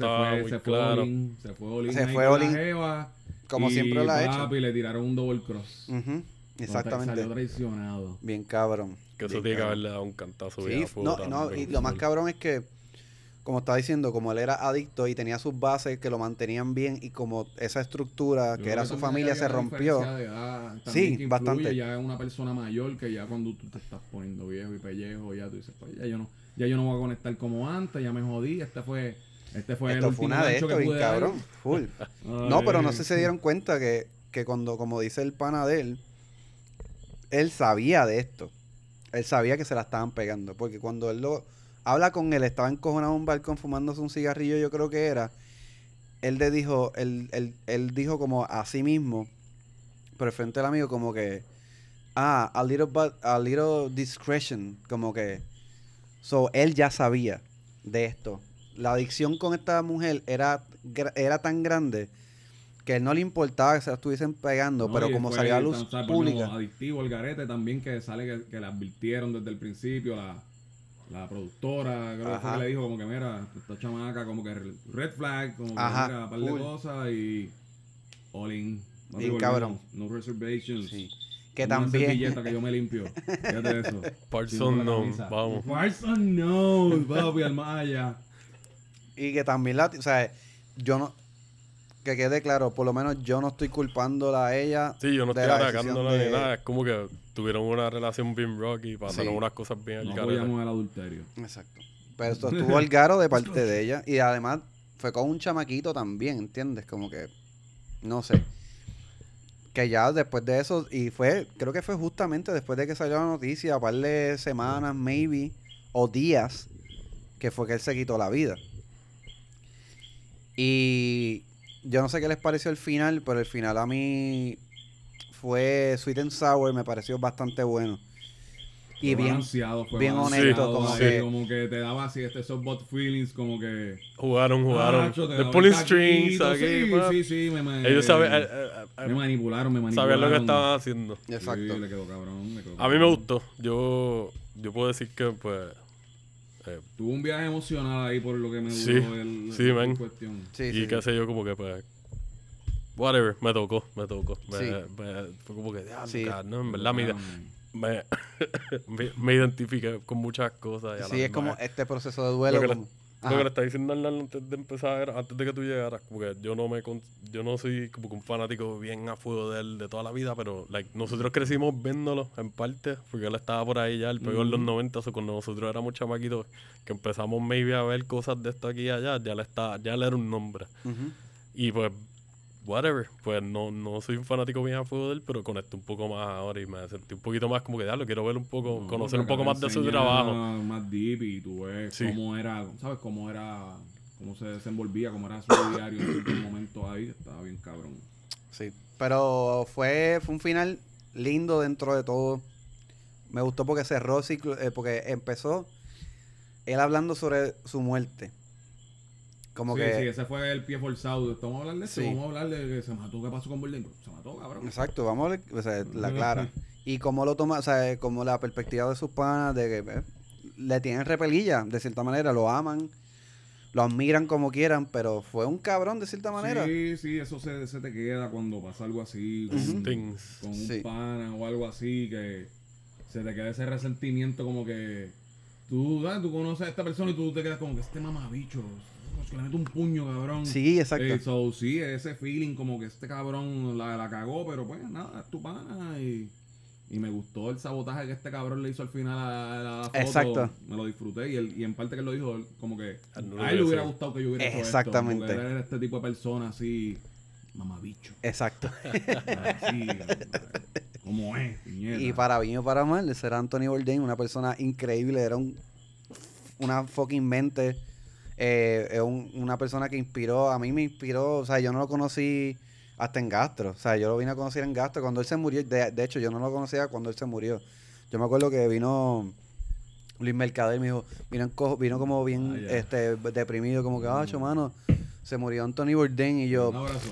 fue claro. Olin, se fue Olin Se fue Olin, como y siempre lo ha hecho. papi, le tiraron un double cross. Ujú, Salió Exactamente. traicionado. Bien cabrón. Que eso Bien tiene que cabrón. haberle dado un cantazo Sí, bien no, puta, no, y lo más cabrón es que, como estaba diciendo, como él era adicto y tenía sus bases que lo mantenían bien y como esa estructura que era su familia se rompió. de edad Sí, que bastante. Ya es una persona mayor que ya cuando tú te estás poniendo viejo y pellejo, ya tú dices, pues ya yo no, ya yo no voy a conectar como antes, ya me jodí, este fue, este fue el Esto fue último una de que bien cabrón. Full. No, pero no sé si se dieron cuenta que, que cuando, como dice el pana de él, él sabía de esto. Él sabía que se la estaban pegando. Porque cuando él lo habla con él, estaba encojonado en un balcón fumándose un cigarrillo, yo creo que era. Él le dijo, él, él, él dijo como a sí mismo, pero frente al amigo, como que, ah, a little, but, a little discretion, como que, so, él ya sabía de esto. La adicción con esta mujer era, era tan grande que él no le importaba que se la estuviesen pegando, No, pero como salió a tan- luz o sea, por pública. adictivo el garete también que sale que, que le advirtieron desde el principio la, la productora, creo Ajá. que le dijo como que mira, esta chamaca como que red flag, como que Ajá, mira, un par de full. cosas y all in. No Bien cabrón. No reservations. Sí. Que Una también. servilleta que yo me limpio. Fíjate eso. No, camisa. vamos. Parson no, papi, al más allá. Y que también la, o sea, yo no, que quede claro, por lo menos yo no estoy culpándola a ella. Sí, yo no de estoy la atacándola decisión ni de- nada. Es como que tuvieron una relación bien rocky, pasaron Sí. unas cosas bien al No apoyamos el adulterio. Exacto. Pero esto estuvo al garo de parte de ella. Y además fue con un chamaquito también, ¿entiendes? Como que, no sé. Que ya después de eso, y fue, creo que fue justamente después de que salió la noticia, a par de semanas, maybe, o días, que fue que él se quitó la vida. Y yo no sé qué les pareció el final, pero el final a mí fue Sweet and Sour, me pareció bastante bueno. Y Fue bien, balanceado, fue bien balanceado honesto, como que- como que te daba así este esos bot feelings como que Jugaron, jugaron. Nacho, te The pulling strings aquí. sí, sí, sí, me, me- Ellos saben, eh, eh, eh, me manipularon, me manipularon. sabían lo que estaban haciendo. Exacto. Sí, le quedó cabrón, le quedó A mí me gustó. Yo, yo puedo decir que, pues, eh, Tuvo un viaje emocional ahí por lo que me duró Sí, el, sí, el- man. cuestión. Sí, y sí. qué sé yo, como que, pues, whatever, me tocó, me tocó. Me, Sí. me- fue como que, ya, Sí. no, en verdad, me, Cabrón, me, me, me identifiqué con muchas cosas. y a la Sí, es como este proceso de duelo. Lo que, le, lo que le está diciendo antes de empezar era, antes de que tú llegaras, porque yo no me con- yo no soy como que un fanático bien a fuego de él de toda la vida, pero like, nosotros crecimos viéndolo en parte, porque él estaba por ahí ya, él pegó en los 90, o cuando nosotros éramos chamaquitos, que empezamos maybe a ver cosas de esto aquí y allá, ya le está, ya le era un nombre. Y pues, whatever, pues no, no soy un fanático bien a fuego de él, pero conecté un poco más ahora y me sentí un poquito más como que ya lo quiero ver un poco, No, conocer un poco más de su trabajo. Más deep y tú ves Sí. cómo era, ¿sabes? Cómo era, cómo se desenvolvía, cómo era su diario en ciertos momentos ahí, estaba bien cabrón. Sí. Pero fue, fue un final lindo dentro de todo. Me gustó porque cerró ciclo, eh, porque empezó él hablando sobre su muerte. Como sí, que. sí, ese fue el pie forzado. Vamos a hablar de esto, Sí. vamos a hablar de que se mató, ¿qué pasó con Bolden? Se mató, cabrón. Exacto, vamos a ver o sea, la clara. Y cómo lo toma, o sea, como la perspectiva de sus panas, de que eh, le tienen repelilla, de cierta manera, lo aman, lo admiran como quieran, pero fue un cabrón de cierta manera. Sí, sí, eso se, se te queda cuando pasa algo así con, un Sí. pana o algo así, que se te queda ese resentimiento como que tú, ah, tú conoces a esta persona y tú te quedas como que este mamabicho, que le mete un puño, cabrón. Sí, exacto. Eh, so, sí, ese feeling como que este cabrón la, la cagó, pero pues nada, es tu pana y, y me gustó el sabotaje que este cabrón le hizo al final a, a la foto. Exacto. Me lo disfruté y, él, y en parte que él lo dijo, como que Ah, no a él le hubiera gustado que yo hubiera hecho esto, Exactamente. él era este tipo de persona así, mamabicho. Exacto. Así, como es, puñeta. Y para bien o para mal, ese era Anthony Bourdain, una persona increíble, era un, una fucking mente, eh, es un- una persona que inspiró, a mí me inspiró, o sea, yo no lo conocí hasta en Gastro, o sea, yo lo vine a conocer en Gastro cuando él se murió, de, de hecho yo no lo conocía cuando él se murió, yo me acuerdo que vino Luis Mercader, me dijo, vino, vino como bien Ah, este deprimido, como que, ah, mano, se murió Anthony Bourdain y Un yo, abrazo.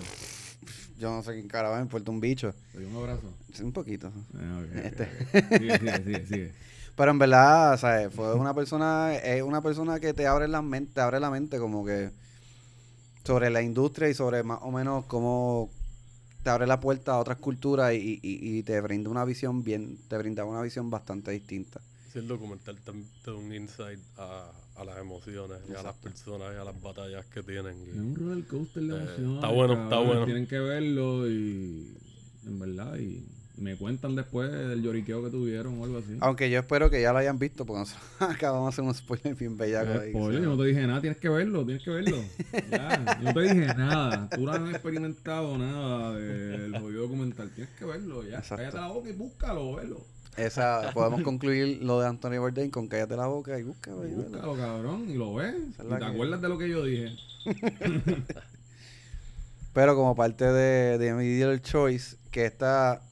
yo no sé quién carajo, me importa un bicho, un abrazo. Sí, un poquito. Ah, ok, ok, Este. Sigue, sigue, sigue, sigue. Pero en verdad, o sea, fue una persona, es una persona que te abre la mente, te abre la mente como que sobre la industria y sobre más o menos cómo te abre la puerta a otras culturas y, y, y te brinda una visión bien, te brinda una visión bastante distinta. Sí, el documental también te da un insight a, a las emociones y a las personas y a las batallas que tienen. y- Es un roller coaster de Eh, emociones. está bueno, está bueno. Tienen que verlo y. En verdad, y me cuentan después del lloriqueo que tuvieron o algo así. Aunque yo espero que ya lo hayan visto porque nosotros acabamos de hacer un spoiler bien bellaco Eh, ahí. spoiler, yo no te dije nada, tienes que verlo, tienes que verlo. Ya, yo no te dije nada. Tú no has experimentado nada del jodido documental. Tienes que verlo, ya. Exacto. Cállate la boca y búscalo, velo. Esa, podemos concluir lo de Anthony Bourdain con cállate la boca y búscalo. y. Búscalo, cabrón, y lo ves. Y te que- acuerdas de lo que yo dije. Pero como parte de, de mi dealer choice, que esta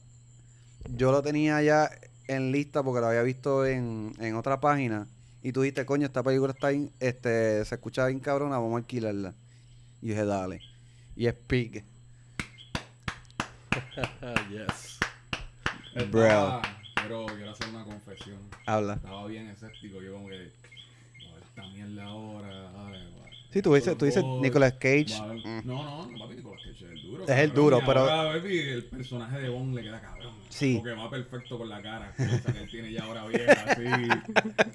yo lo tenía ya en lista porque lo había visto en, en otra página. Y tú dijiste, coño, esta película está in- este, se escucha bien cabrona, vamos a alquilarla. Y dije, dale. Y es Pig. Yes. Bro. Pero quiero hacer una confesión. Habla. Estaba bien escéptico. Yo como que... No, esta mierda ahora. Sí, tú dices, tú dices Nicolas Cage. Mm. No, no, no, papi, Nicolas Cage es el duro. Es el duro, y pero- ahora, baby, el personaje de Bond le queda cabrón. Sí. Porque va perfecto con la cara. Esa que él tiene ya ahora vieja, así.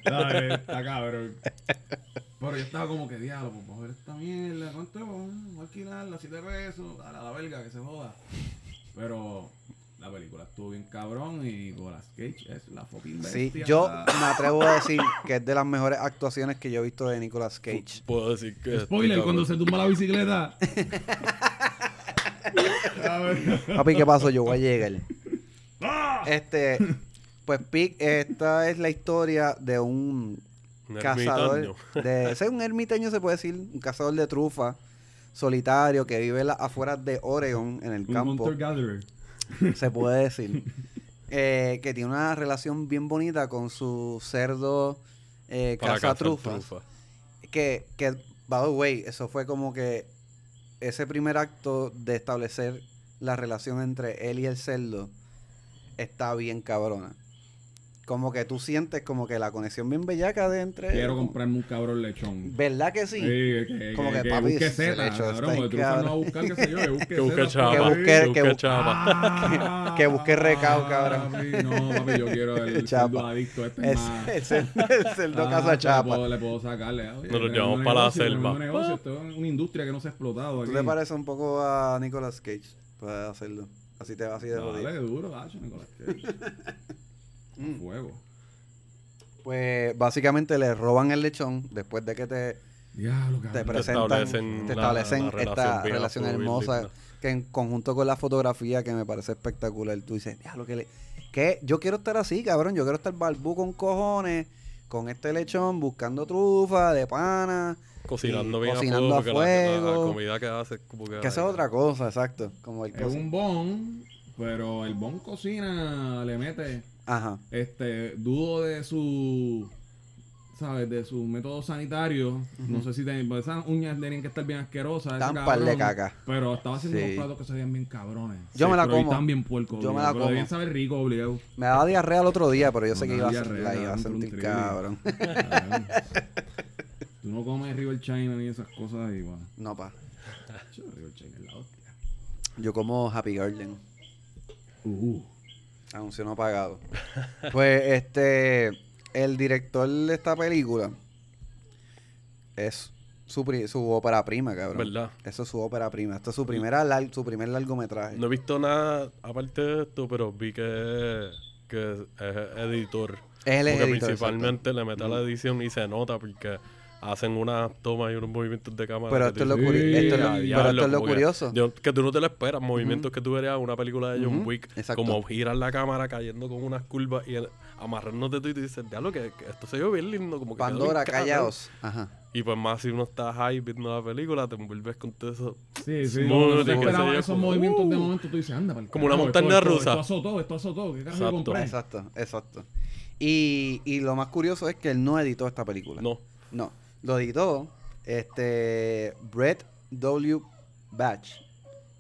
¿Sabes? Está cabrón. Pero yo estaba como que, diablo, pues vamos a ver esta mierda. ¿Cuánto es? Vamos a alquilarla, 7 pesos. A la, a la verga, que se joda. Pero la película estuvo bien cabrón y Nicolas Cage es la fucking Sí, bestia. yo me atrevo a decir que es de las mejores actuaciones que yo he visto de Nicolas Cage. Puedo decir que. Spoiler, cuando se tumba la bicicleta. Papi, ¿qué pasó? Yo voy a llegar. Este, pues Pig, esta es la historia de un Un cazador de ese es un ermitaño se puede decir un cazador de trufa solitario que vive en las afueras de Oregon en el Un campo hunter gatherer. se puede decir eh, que tiene una relación bien bonita con su cerdo eh, trufa. Que, que, by the way, eso fue como que ese primer acto de establecer la relación entre él y el cerdo está bien cabrona. Como que tú sientes como que la conexión bien bellaca de entre... Quiero comprarme un cabrón lechón. ¿Verdad que sí? que, Como que, que papi, busque lecho cabrón. Porque trufa no cabrón. va a buscar, qué sé yo, que busque Que busque chapa. papi. busque- Que que busque bu- chapa. Ah, Que busque recao, cabrón. papi, No, papi, yo quiero el cerdo adicto. Este Es, es más. el cerdo, el cerdo Ah, casa Le chapa. puedo, le puedo sacarle. ah, oye, Nos lo llevamos para la negocio, tenemos selva. un negocio, esto es una industria que no se ha explotado Tú aquí. te pareces un poco a Nicolas Cage para hacerlo. Así te va así de Dale, jodido. duro, gacho, Nicolás Cage. Mm. Fuego. Pues básicamente le roban el lechón después de que te, te presentan, establecen te la- establecen la esta relación hermosa que en conjunto con la fotografía que me parece espectacular. Tú dices, diablo, que le... que yo quiero estar así, cabrón. Yo quiero estar barbú con cojones, con este lechón, buscando trufa, de pana. Cocinando bien cocinando a a fuego. porque la- comida que hace como que... Que esa es otra cosa, exacto. Como el Es un bon, pero el bon cocina, le mete, Ajá. este, dudo de su, ¿sabes? De su método sanitario. No sé si ten- pues esas uñas tenían que estar bien asquerosas. par de caca. Pero estaba haciendo Sí. unos platos que se veían bien cabrones. Yo me la pero como. Están bien puercos. Yo me la pero como. debían saber rico, obligado. Me daba diarrea el otro día, pero yo No sé que iba a, diarrea, la iba a sentir cabrón. Tú no comes River China ni esas cosas ahí, va. no, pa. River China es la hostia. Yo como Happy Garden. Uh. Anuncio no pagado. pues este, el director de esta película es su, pri- su ópera prima, cabrón. ¿Verdad? Eso es su ópera prima. Esto es su, primera lar- su primer largometraje. No he visto nada aparte de esto, pero vi que, que es editor. Es el Porque editor, principalmente le mete a la edición y se nota porque hacen unas tomas y unos movimientos de cámara. Pero esto es lo, curi- Sí, esto es lo- a pero esto es lo que- curioso. yo- que tú no te lo esperas, movimientos que tú verías en una película de John Wick, exacto. como girar la cámara cayendo con unas curvas y el- amarrándote tú y tú dices, diablo, que, que esto se ve bien lindo, como que Pandora, cabrón". callaos. Ajá. Y pues más si uno está high viendo la película, te envuelves con todo eso. Sí, sí, no, no te esos como, movimientos de uh. momento, tú dices, anda, Como una montaña rusa. Esto azotó, esto azotó, ¿qué Exacto. compré? Exacto, exacto. Y, y lo más curioso es que él no editó esta película. No, No, lo editó este Brett W. Batch,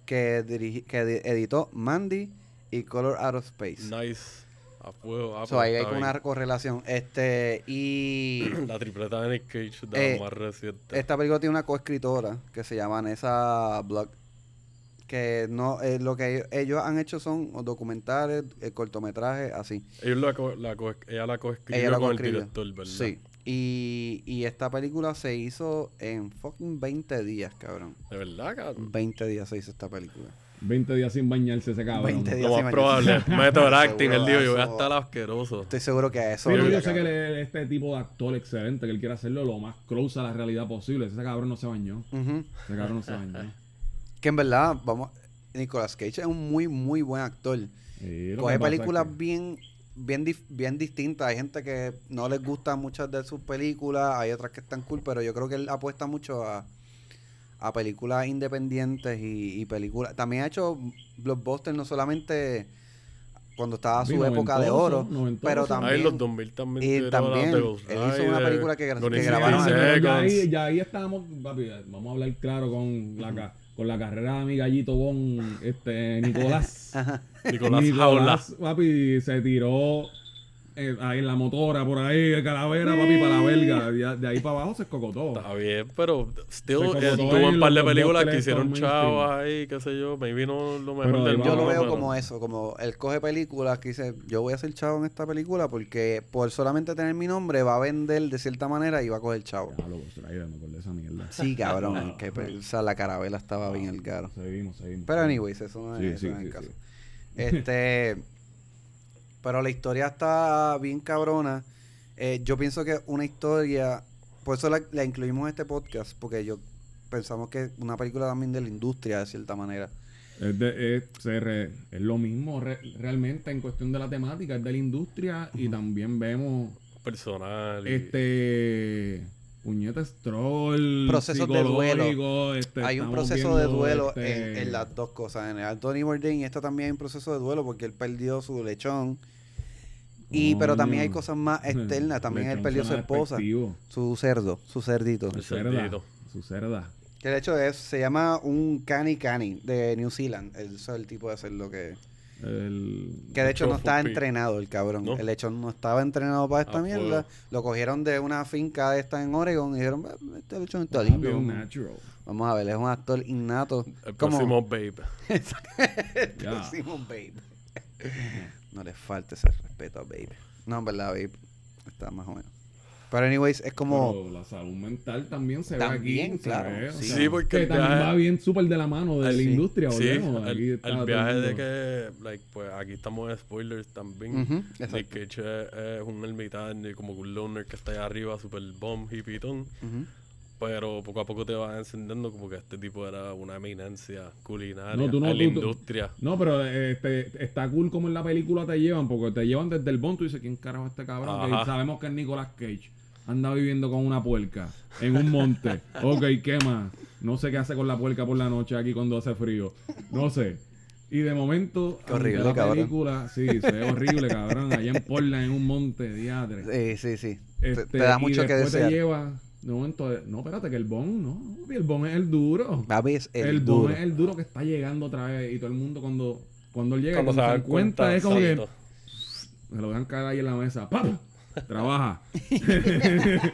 que, dirigi- que di- editó Mandy y Color Out of Space. nice. A fuego. So, pues ahí hay una correlación. Este, y. La tripleta de Nick Cage de Eh, más recientes. esta película tiene una coescritora que se llama Nessa Block. Que no, eh, lo que ellos, han hecho son documentales, eh, cortometrajes, así. Ellos la, co- la co- ella la coescribió con el director, ¿verdad? Sí. Y, y esta película se hizo en fucking 20 días, cabrón. De verdad, cabrón. 20 días se hizo esta película. 20 días sin bañarse ese cabrón. 20 días. Lo sin más bañarse. probable. Method acting. Él dijo, yo voy a estar asqueroso. Estoy seguro que a eso. Pero yo sé que él es este tipo de actor excelente, que él quiere hacerlo lo más close a la realidad posible. Ese cabrón no se bañó. Ese cabrón no se bañó. Que en verdad, vamos. Nicolas Cage es un muy, muy buen actor. Sí, Coge películas es que- bien, bien, dif- bien distintas. Hay gente que no les gustan muchas de sus películas, hay otras que están cool, pero yo creo que él apuesta mucho a, a películas independientes y, y películas. También ha hecho blockbusters, no solamente cuando estaba Sí, su época de oro, pero también. Ahí en los 2000 también. y también él hizo una Rider, película que grabaron 60 pero ya, ahí, Seconds. ya ahí estábamos, papi, vamos a hablar claro con la, ca- con la carrera de mi gallito Bon, este, Nicolás. Nicolás Jaula. papi, se tiró eh, ahí en la motora, por ahí, el calavera, papi, para la belga. De, de ahí para abajo se escocotó. Está bien, pero still eh, cocotó tuvo un par de películas que hicieron chavos ahí, qué sé yo. Maybe no lo mejor del ahí Yo lo mundo, veo pero- como eso, como él coge películas que dice, yo voy a ser chavo en esta película porque por solamente tener mi nombre va a vender de cierta manera y va a coger chavo. Me esa mierda. Sí, cabrón, que pe- o sea, la carabela estaba bien el caro. Seguimos, seguimos. Pero anyways, eso no es, Sí, eso sí, no es el caso. sí. Este, pero la historia está bien cabrona. Eh, yo pienso que una historia, por eso la, la incluimos en este podcast, porque yo pensamos que una película también de la industria de cierta manera. Es, de- es, se re- es lo mismo re- realmente en cuestión de la temática, es de la industria y también vemos personal. y- este puñeta puñetas troll, Procesos de duelo. este, hay un proceso de duelo este, en, en las dos cosas. En el Anthony Bourdain y esta también hay un proceso de duelo porque él perdió su lechón. Y, pero también hay Coño. cosas más externas. También él perdió su esposa, despectivo. su cerdo, su cerdito. El Su cerda, cerdito. su cerda. Que de hecho es, se llama un cani cani de New Zealand. El, eso es el tipo de cerdo que... El, Que de hecho no estaba entrenado el cabrón. ¿No? El lechón no estaba entrenado para esta A mierda. fuego. Lo cogieron de una finca de esta en Oregon y dijeron, "Ah, este lechón está Papi, limpio. un Vamos, natural. vamos a ver, es un actor innato. El Como- próximo Babe. El próximo Babe. No le falte ese respeto a Babe. No, en verdad, Babe está más o menos. Pero anyways, es como... Pero la salud mental también se También, ve aquí. claro, ve, sí. sea, Sí, porque que el también viaje- va bien súper de la mano de Ah, la sí. industria, Sí, volvemos. Aquí el, está el viaje de que, like, pues aquí estamos en spoilers también. Ujú, Nick exacto. Cage es, es un ermitaño y como un loner que está allá arriba, super bomb y pitón. Ujú. Pero poco a poco te vas encendiendo como que este tipo era una eminencia culinaria No, tú no, en la tú- industria. No, pero este, está cool como en la película te llevan, porque te llevan desde el bon, tú dices, ¿quién carajo es este cabrón? Que sabemos que es Nicolas Cage. Anda viviendo con una puerca en un monte. ok, ¿qué más? No sé qué hace con la puerca por la noche aquí cuando hace frío. No sé. Y de momento, Qué horrible, la cabrón. película, sí, se ve horrible, cabrón. Allá en Portland, en un monte, diadre. Sí, sí, sí. Te- Este, te, da y mucho que desear. te lleva, de momento, no, espérate, que el bon, no, el bon es el duro. Papi, es el, El, bon duro. es el duro que está llegando otra vez y todo el mundo cuando, cuando él llega, Cuando cuando, se se cuenta, cuenta, es como que se lo dejan caer ahí en la mesa. ¡Pam! Trabaja.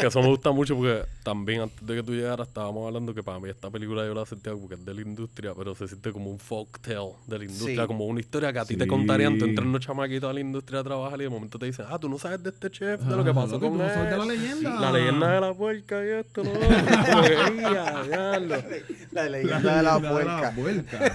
Que eso me gusta mucho porque también antes de que tú llegaras estábamos hablando que para mí esta película yo la sentía como que es de la industria, pero se siente como un folktale de la industria, Sí. como una historia que a ti te contarían, tú entras en unos chamaquitos a la industria a trabajar y de momento te dicen, ah, tú no sabes de este chef, de lo que Ajá, pasó loco, con tú no sabes de la él, leyenda". la leyenda de la puerca y esto, diablo". La leyenda de la de puerca. puerca.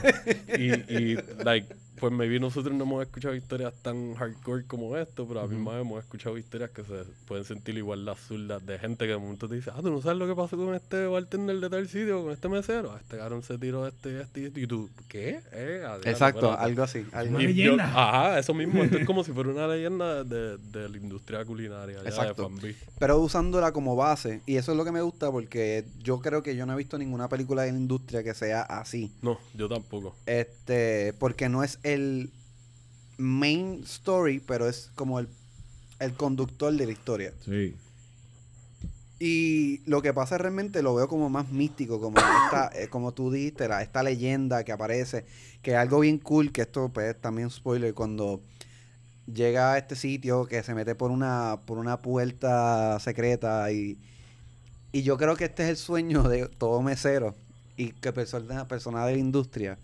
y, y like, pues maybe nosotros no hemos escuchado historias tan hardcore como esto, pero a mí más hemos escuchado historias que se pueden sentir igual las zurdas de gente que de momento te dice, ah, tú no sabes lo que pasó con este bartender de tal sitio, con este mesero, ah, este cabrón se tiró este y este y este", y tú, ¿qué? Eh, Exacto, espérate". algo así. Algo Y yo- ajá, eso mismo, esto es como si fuera una leyenda de, de la industria culinaria, Exacto. de pero usándola como base. Y eso es lo que me gusta porque yo creo que yo no he visto ninguna película de la industria que sea así. No, yo tampoco. Este, porque no es el main story, pero es como el, el conductor de la historia. Sí. Y lo que pasa realmente lo veo como más místico, como esta, eh, como tú dijiste, la- esta leyenda que aparece, que es algo bien cool, que esto pues también spoiler, cuando llega a este sitio que se mete por una, por una puerta secreta y, y yo creo que este es el sueño de todo mesero y que persona, persona de la industria,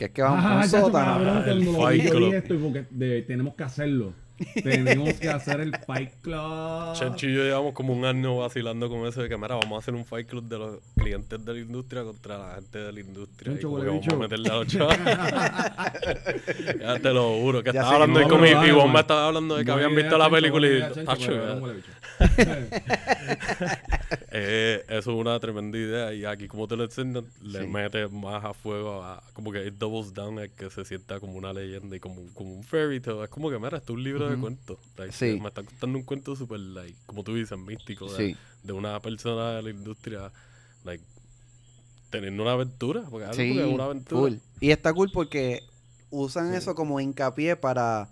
que es que vamos a Ah, un chacho, sótano. el Fight Club. esto y porque de- tenemos que hacerlo. tenemos que hacer el Fight Club. Chenchi y yo llevamos como un año vacilando con eso de que, mira, vamos a hacer un fight club de los clientes de la industria contra la gente de la industria. Chencho, y como huele que vamos a meterle a los chavos. ya te lo juro, que Ya estaba hablando no, de y vos man. me estabas hablando de que habían idea, visto la Chencho, película y... eh, eso es una tremenda idea y aquí como te lo enseñan, le Sí. metes más a fuego, a, como que it doubles down a que se sienta como una leyenda y como, un- como un fairy tale. Es como que, mira, esto es un libro de cuentos. Like, Sí. Me está contando un cuento súper, like, como tú dices, místico. de- Sí. de una persona de la industria, like, teniendo una aventura. Porque algo Sí, es una aventura. cool. Y está cool porque usan eso como hincapié para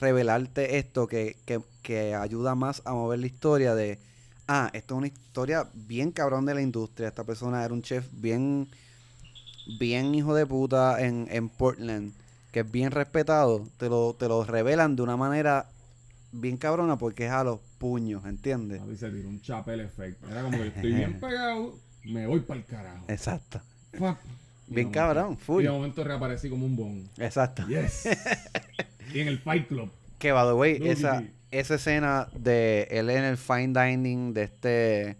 revelarte esto que, que, que ayuda más a mover la historia de, ah, esto es una historia bien cabrón de la industria. Esta persona era un chef bien, bien hijo de puta en, en Portland, que es bien respetado. Te lo, te lo revelan de una manera bien cabrona porque es a los puños, ¿entiendes? Papi, se tiró un chapel effect. Era como que estoy bien pegado, me voy para el carajo. Exacto. Fuck. Bien cabrón, full. Y de momento reaparecí como un bon. Exacto. Yes. y en el Fight Club. Que, by the way, Lucky esa. Esa escena de él en el fine dining de este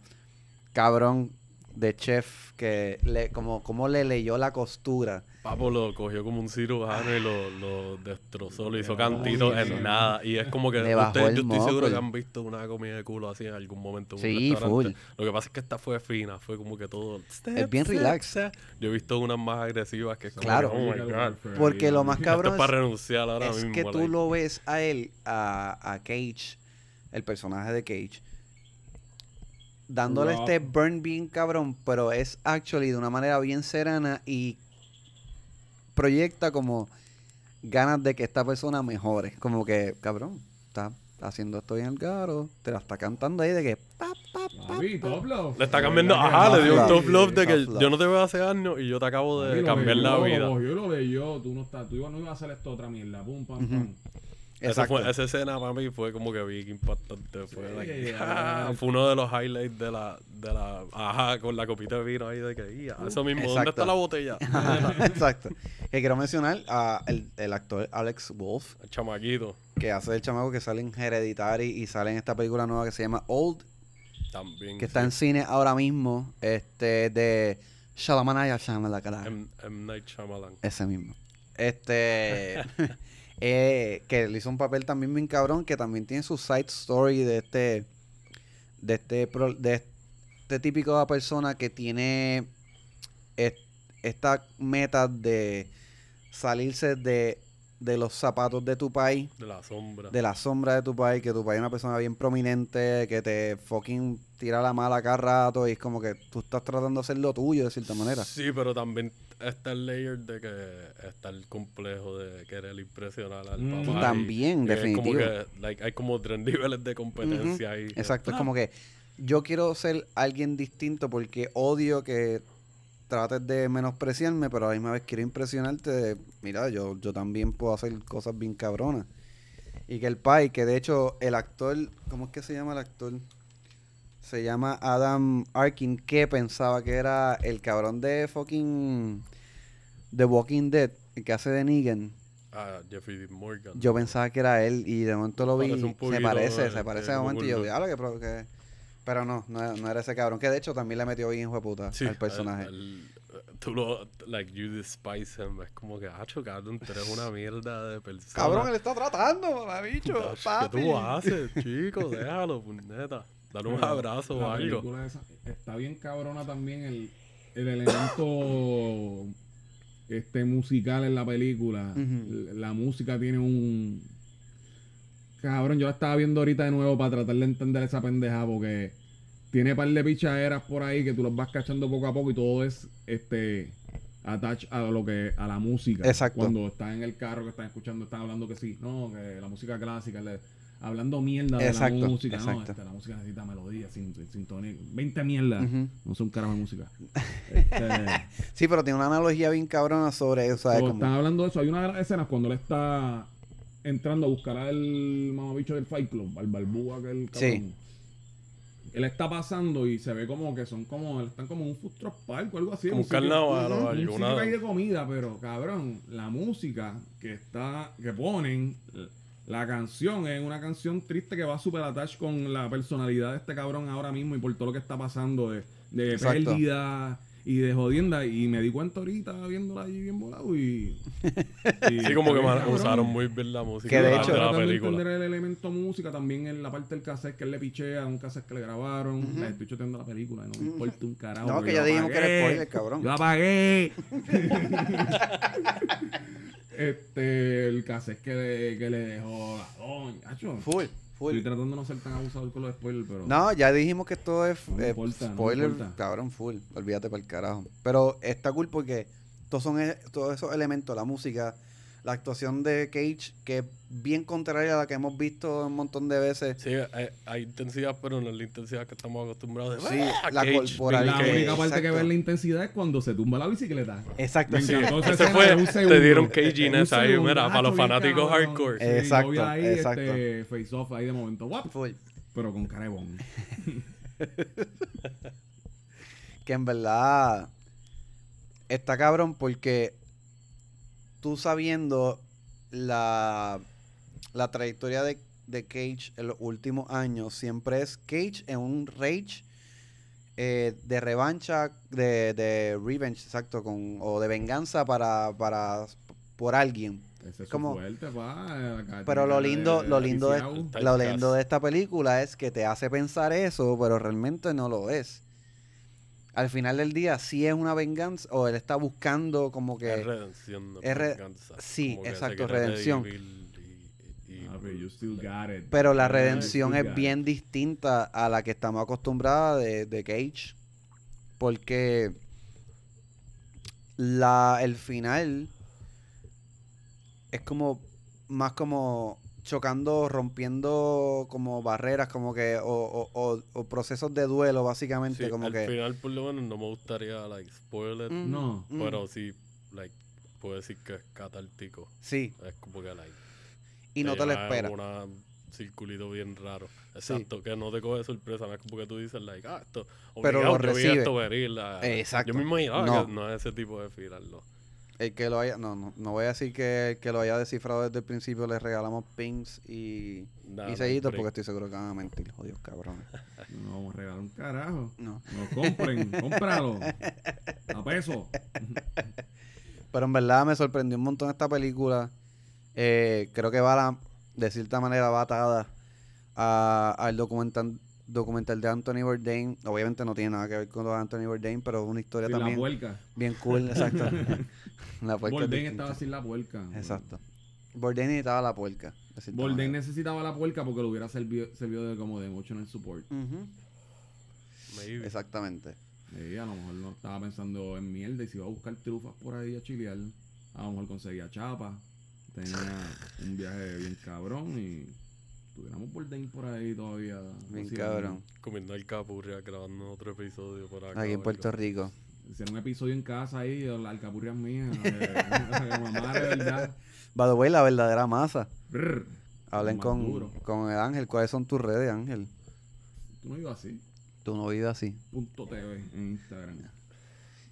cabrón de chef que le, como, como le leyó la costura. Papo lo cogió como un cirujano y lo, lo destrozó, lo hizo cantitos el en nada. Y es como que Le bajó ustedes, el yo estoy seguro moco. que han visto una comida de culo así en algún momento. En Sí, un restaurante. full. Lo que pasa es que esta fue fina, fue como que todo. Es bien relax. step. Yo he visto unas más agresivas que es como Claro. que, oh my god. Porque lo más Esto cabrón es para renunciar ahora es mismo. que tú lo ves a él, a, a Cage, el personaje de Cage, dándole este burn bien cabrón, pero es actually de una manera bien serena y proyecta como ganas de que esta persona mejore. Como que, cabrón, está haciendo esto bien el garo, te la está cantando ahí de que pa, pa, pa, Papi, top love. Le está cambiando, ajá, le dio un tough love de que yo no te veo hace años y yo te acabo de cambiar la vida. cogió y lo leyó. Tú no estás, tú ibas- no ibas a hacer esto otra mierda. Pum, pam, pam. Esa, Exacto. fue, esa escena para mí fue como que bien impactante. Fue, Sí, like, ya, ah, fue uno de los highlights de la, de la. Ajá, con la copita de vino ahí de que. "Ya, eso mismo, ¿dónde está la botella? Exacto. Que quiero mencionar a el, el actor Alex Wolf, El chamaquito. que hace el chamaco que sale en Hereditary y sale en esta película nueva que se llama Old, También. que está en cine ahora mismo, este, de Shalamanaya Shamalakala. M, M. Night Shyamalan. Ese mismo. Este. eh, que le hizo un papel también bien cabrón. Que también tiene su side story de este. De este. pro- De este típico persona que tiene. es- esta meta de salirse de, de los zapatos de tu país. De la sombra. De la sombra de tu país. Que tu país es una persona bien prominente. Que te fucking tira la mala cada rato. Y es como que tú estás tratando de hacer lo tuyo de cierta manera. Sí, pero también está el layer de que está el complejo de querer impresionar al Mm. papá. y- También, y es como definitivo. que, like, hay como tres niveles de competencia ahí. Exacto, es como que yo quiero ser alguien distinto porque odio que trates de menospreciarme, pero a la misma vez quiero impresionarte de, mira, yo, yo también puedo hacer cosas bien cabronas. Y que el pai, que de hecho el actor, ¿cómo es que se llama el actor? Se llama Adam Arkin, que pensaba que era el cabrón de fucking The Walking Dead, el que hace de Negan. Ah, Jeffrey Morgan. Yo pensaba que era él y de momento lo vi. Parece se parece, se parece de momento y yo, Google. diablo, que, Pero no, no, no era ese cabrón. Que de hecho también le metió bien hijo de puta Sí, al personaje. el- tú lo, like, you despise him. Es como que, ah, cabrón, tú eres una mierda de persona. cabrón, él está tratando, bicho, Dash, ¿Qué tú haces, chico? Déjalo, puñeta. Dale un Pero abrazo o algo. esa- está bien cabrona también el, el elemento este musical en la película. La música tiene un cabrón, yo la estaba viendo ahorita de nuevo para tratar de entender esa pendeja porque tiene par de pichaderas por ahí que tú los vas cachando poco a poco y todo es este attach a lo que a la música. Exacto. Cuando están en el carro que están escuchando, están hablando que sí, no, que la música clásica, le- hablando mierda de Exacto, la música, no, exacto. este, la música necesita melodía, sin, sin- sintonía, 20 mierdas, Ujú. no sé un carajo de música. Este, Sí, pero tiene una analogía bien cabrona sobre eso. Como- están hablando de eso, hay una de las escenas cuando él está entrando a buscar al mamabicho del Fight Club, al barbúa que el Sí. cabrón. Él está pasando y se ve como que son como, están como en un food truck park o algo así. Como un un carnaval o un algo, hay de comida, pero cabrón, la música que está, que ponen, la canción es una canción triste que va super attach con la personalidad de este cabrón ahora mismo y por todo lo que está pasando de, de pérdida y de jodienda. Y me di cuenta ahorita viéndola ahí bien volado y. y Sí, como que cabrón. usaron muy bien la música Que de de, hecho- la de película. entender el elemento música también en la parte del cassette que él le pichea, un cassette que le grabaron. Le estoy choteando la película, no me importa un carajo. No, que ya dijimos que era spoiler, cabrón. Yo apagué. este, el cassette que le, que le dejó la doña. Full, full. Estoy tratando de no ser tan abusador con los spoilers, pero. No, ya dijimos que esto es No eh, importa, no spoiler, importa. cabrón, full. Olvídate para el carajo. Pero está cool porque todos son e- todos esos elementos, la música, la actuación de Cage, que es bien contraria a la que hemos visto un montón de veces. Sí, hay, hay intensidad, pero no es la intensidad que estamos acostumbrados de Sí, "Ah, la Cage, corporalidad. la Cage". única parte que ve la intensidad es cuando se tumba la bicicleta. Exacto, sí. encantó esa Ese fue- te dieron caginess Un ahí, segundo, mira, para los fanáticos cabrón. hardcore. Sí, Exacto, vi ahí, exacto. Este, face off ahí de momento, guap, pero con carebón. que en verdad está cabrón porque tú sabiendo la, la trayectoria de, de Cage en los últimos años, siempre es Cage en un rage eh, de revancha, de, de revenge, exacto, con, o de venganza para, para por alguien. Ese es Como- fuerte, pa. Pero lo de- lindo, lo lindo de, lo lindo de esta película es que te hace pensar eso, pero realmente no lo es. Al final del día sí es una venganza o él está buscando como que Es redención, no es re- venganza. sí, Como exacto, redención. y- y-. Pero la redención es bien it. distinta a la que estamos acostumbrados de, de Cage. Porque la, el final es como más como chocando, rompiendo como barreras, como que, o, o- o- o procesos de duelo, básicamente, Sí, como al que... final, por lo menos, no me gustaría, like, spoil it. Mm, No. mm, Pero sí, like, puedo decir que es catártico. Sí, Es como que, like, y no te lo esperas. un circulito bien raro. Exacto, que no te coge sorpresa. No es como que tú dices, like, ah, esto. Pero obligado, lo yo vi recibe. esto venir. la- Exacto. Yo me imaginaba No. que no es ese tipo de final, no. El que lo haya, no, no, no voy a decir que el que lo haya descifrado desde el principio le regalamos pings y, Nah, y sellitos porque estoy seguro que van a mentir, jodidos cabrones. No vamos a regalar un carajo. No. No compren, cómpralo. A peso. Pero en verdad me sorprendió un montón esta película. Eh, creo que va la- de cierta manera va atada a- al documental documental de Anthony Bourdain. Obviamente no tiene nada que ver con lo de Anthony Bourdain, pero es una historia la también puerca. bien cool, exacto. La puerca es estaba sin la puerca. Exacto. Bourdain necesitaba la puerca. manera. necesitaba la puerca porque lo hubiera servido, servido de como de emotional support. Ujú, Maybe. Exactamente. Y a lo mejor no estaba pensando en mierda y si iba a buscar trufas por ahí a chilear. A lo mejor conseguía chapa. Tenía un viaje bien cabrón y tuviéramos Bourdain por ahí todavía. Bien cabrón. Comiendo alcapurria, grabando otro episodio por acá. Aquí en Puerto. Rico. Hicieron un episodio en casa ahí, la alcapurria mía. Mamá de verdad. By the way, la verdadera masa. Brr. Hablen con, duro. con el Ángel. ¿Cuáles son tus redes, Ángel? Tú no ibas así. Tu no vives así. Punto TV en Instagram.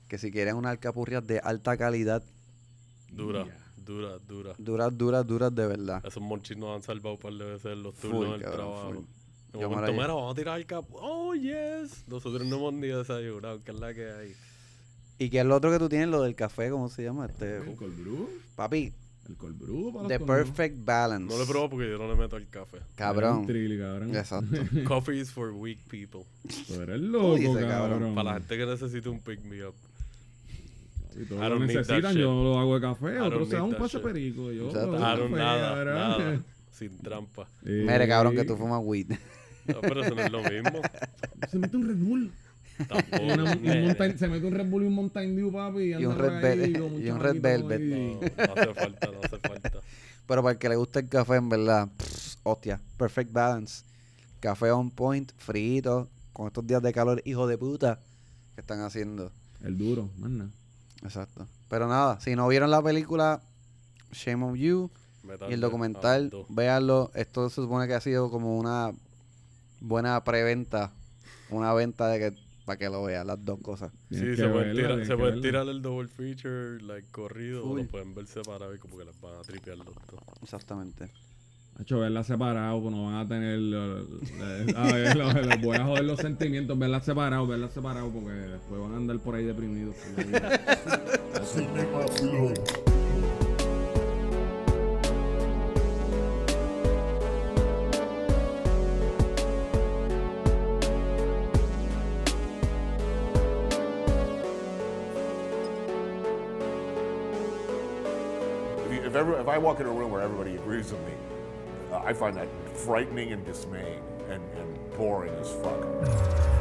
Que si quieren una alcapurria de alta calidad, Dura, Ya. dura, dura. duras, duras, duras de verdad. Esos monchis nos han salvado un par de veces en los Full, turnos del cabrón, trabajo. full. Momento, vamos a tirar el capo. Oh, yes. Nosotros no hemos ni desayunado, que es la que hay. ¿Y qué es lo otro que tú tienes? Lo del café, ¿cómo se llama? Este, El cold brew. papi, El cold brew para The. Perfect Balance. No le probó porque yo no le meto el café. Cabrón. trilly, cabrón. Exacto. Coffee is for weak people. Tú eres loco, dice, cabrón. cabrón? Para la gente que necesita un pick me up. Y todos I lo necesitan, yo lo hago de café, don't se dan need un shit. perico. Yo Exacto. lo hago café, nada. Sin trampa. Mire, cabrón, que Sí. tú fumas weed. No, pero eso no es lo mismo. Se mete un Red Bull. Una- un. Mountain- se mete un Red Bull y un Mountain Dew, papi. Y, Y un Red ahí Vel- como y un Red chamaquito Velvet. ahí. No, no hace falta, no hace falta. Pero para el que le guste el café, en verdad, pff, hostia, Perfect Balance. Café on point, frito, con estos días de calor, hijo de puta, que están haciendo. El duro, más nada. Exacto. Pero nada, si no vieron la película, Shame on You Metal y el documental, dos. véanlo. Esto se supone que ha sido como una buena preventa, una venta de que para que lo vean, las dos cosas. Sí, se pueden, verla, tirar, tienes se que pueden verla. tirar el double feature, like corrido, o lo pueden ver separado y como que les van a tripear los dos. Exactamente. Hacho, verlas separado, pues no van a tener. eh, eh, a ver, los, los voy a joder los sentimientos, verlas separado, verlas separado, porque después van a andar por ahí deprimidos. every, if I walk in a room where everybody agrees with me, uh, I find that frightening and dismaying and, and boring as fuck.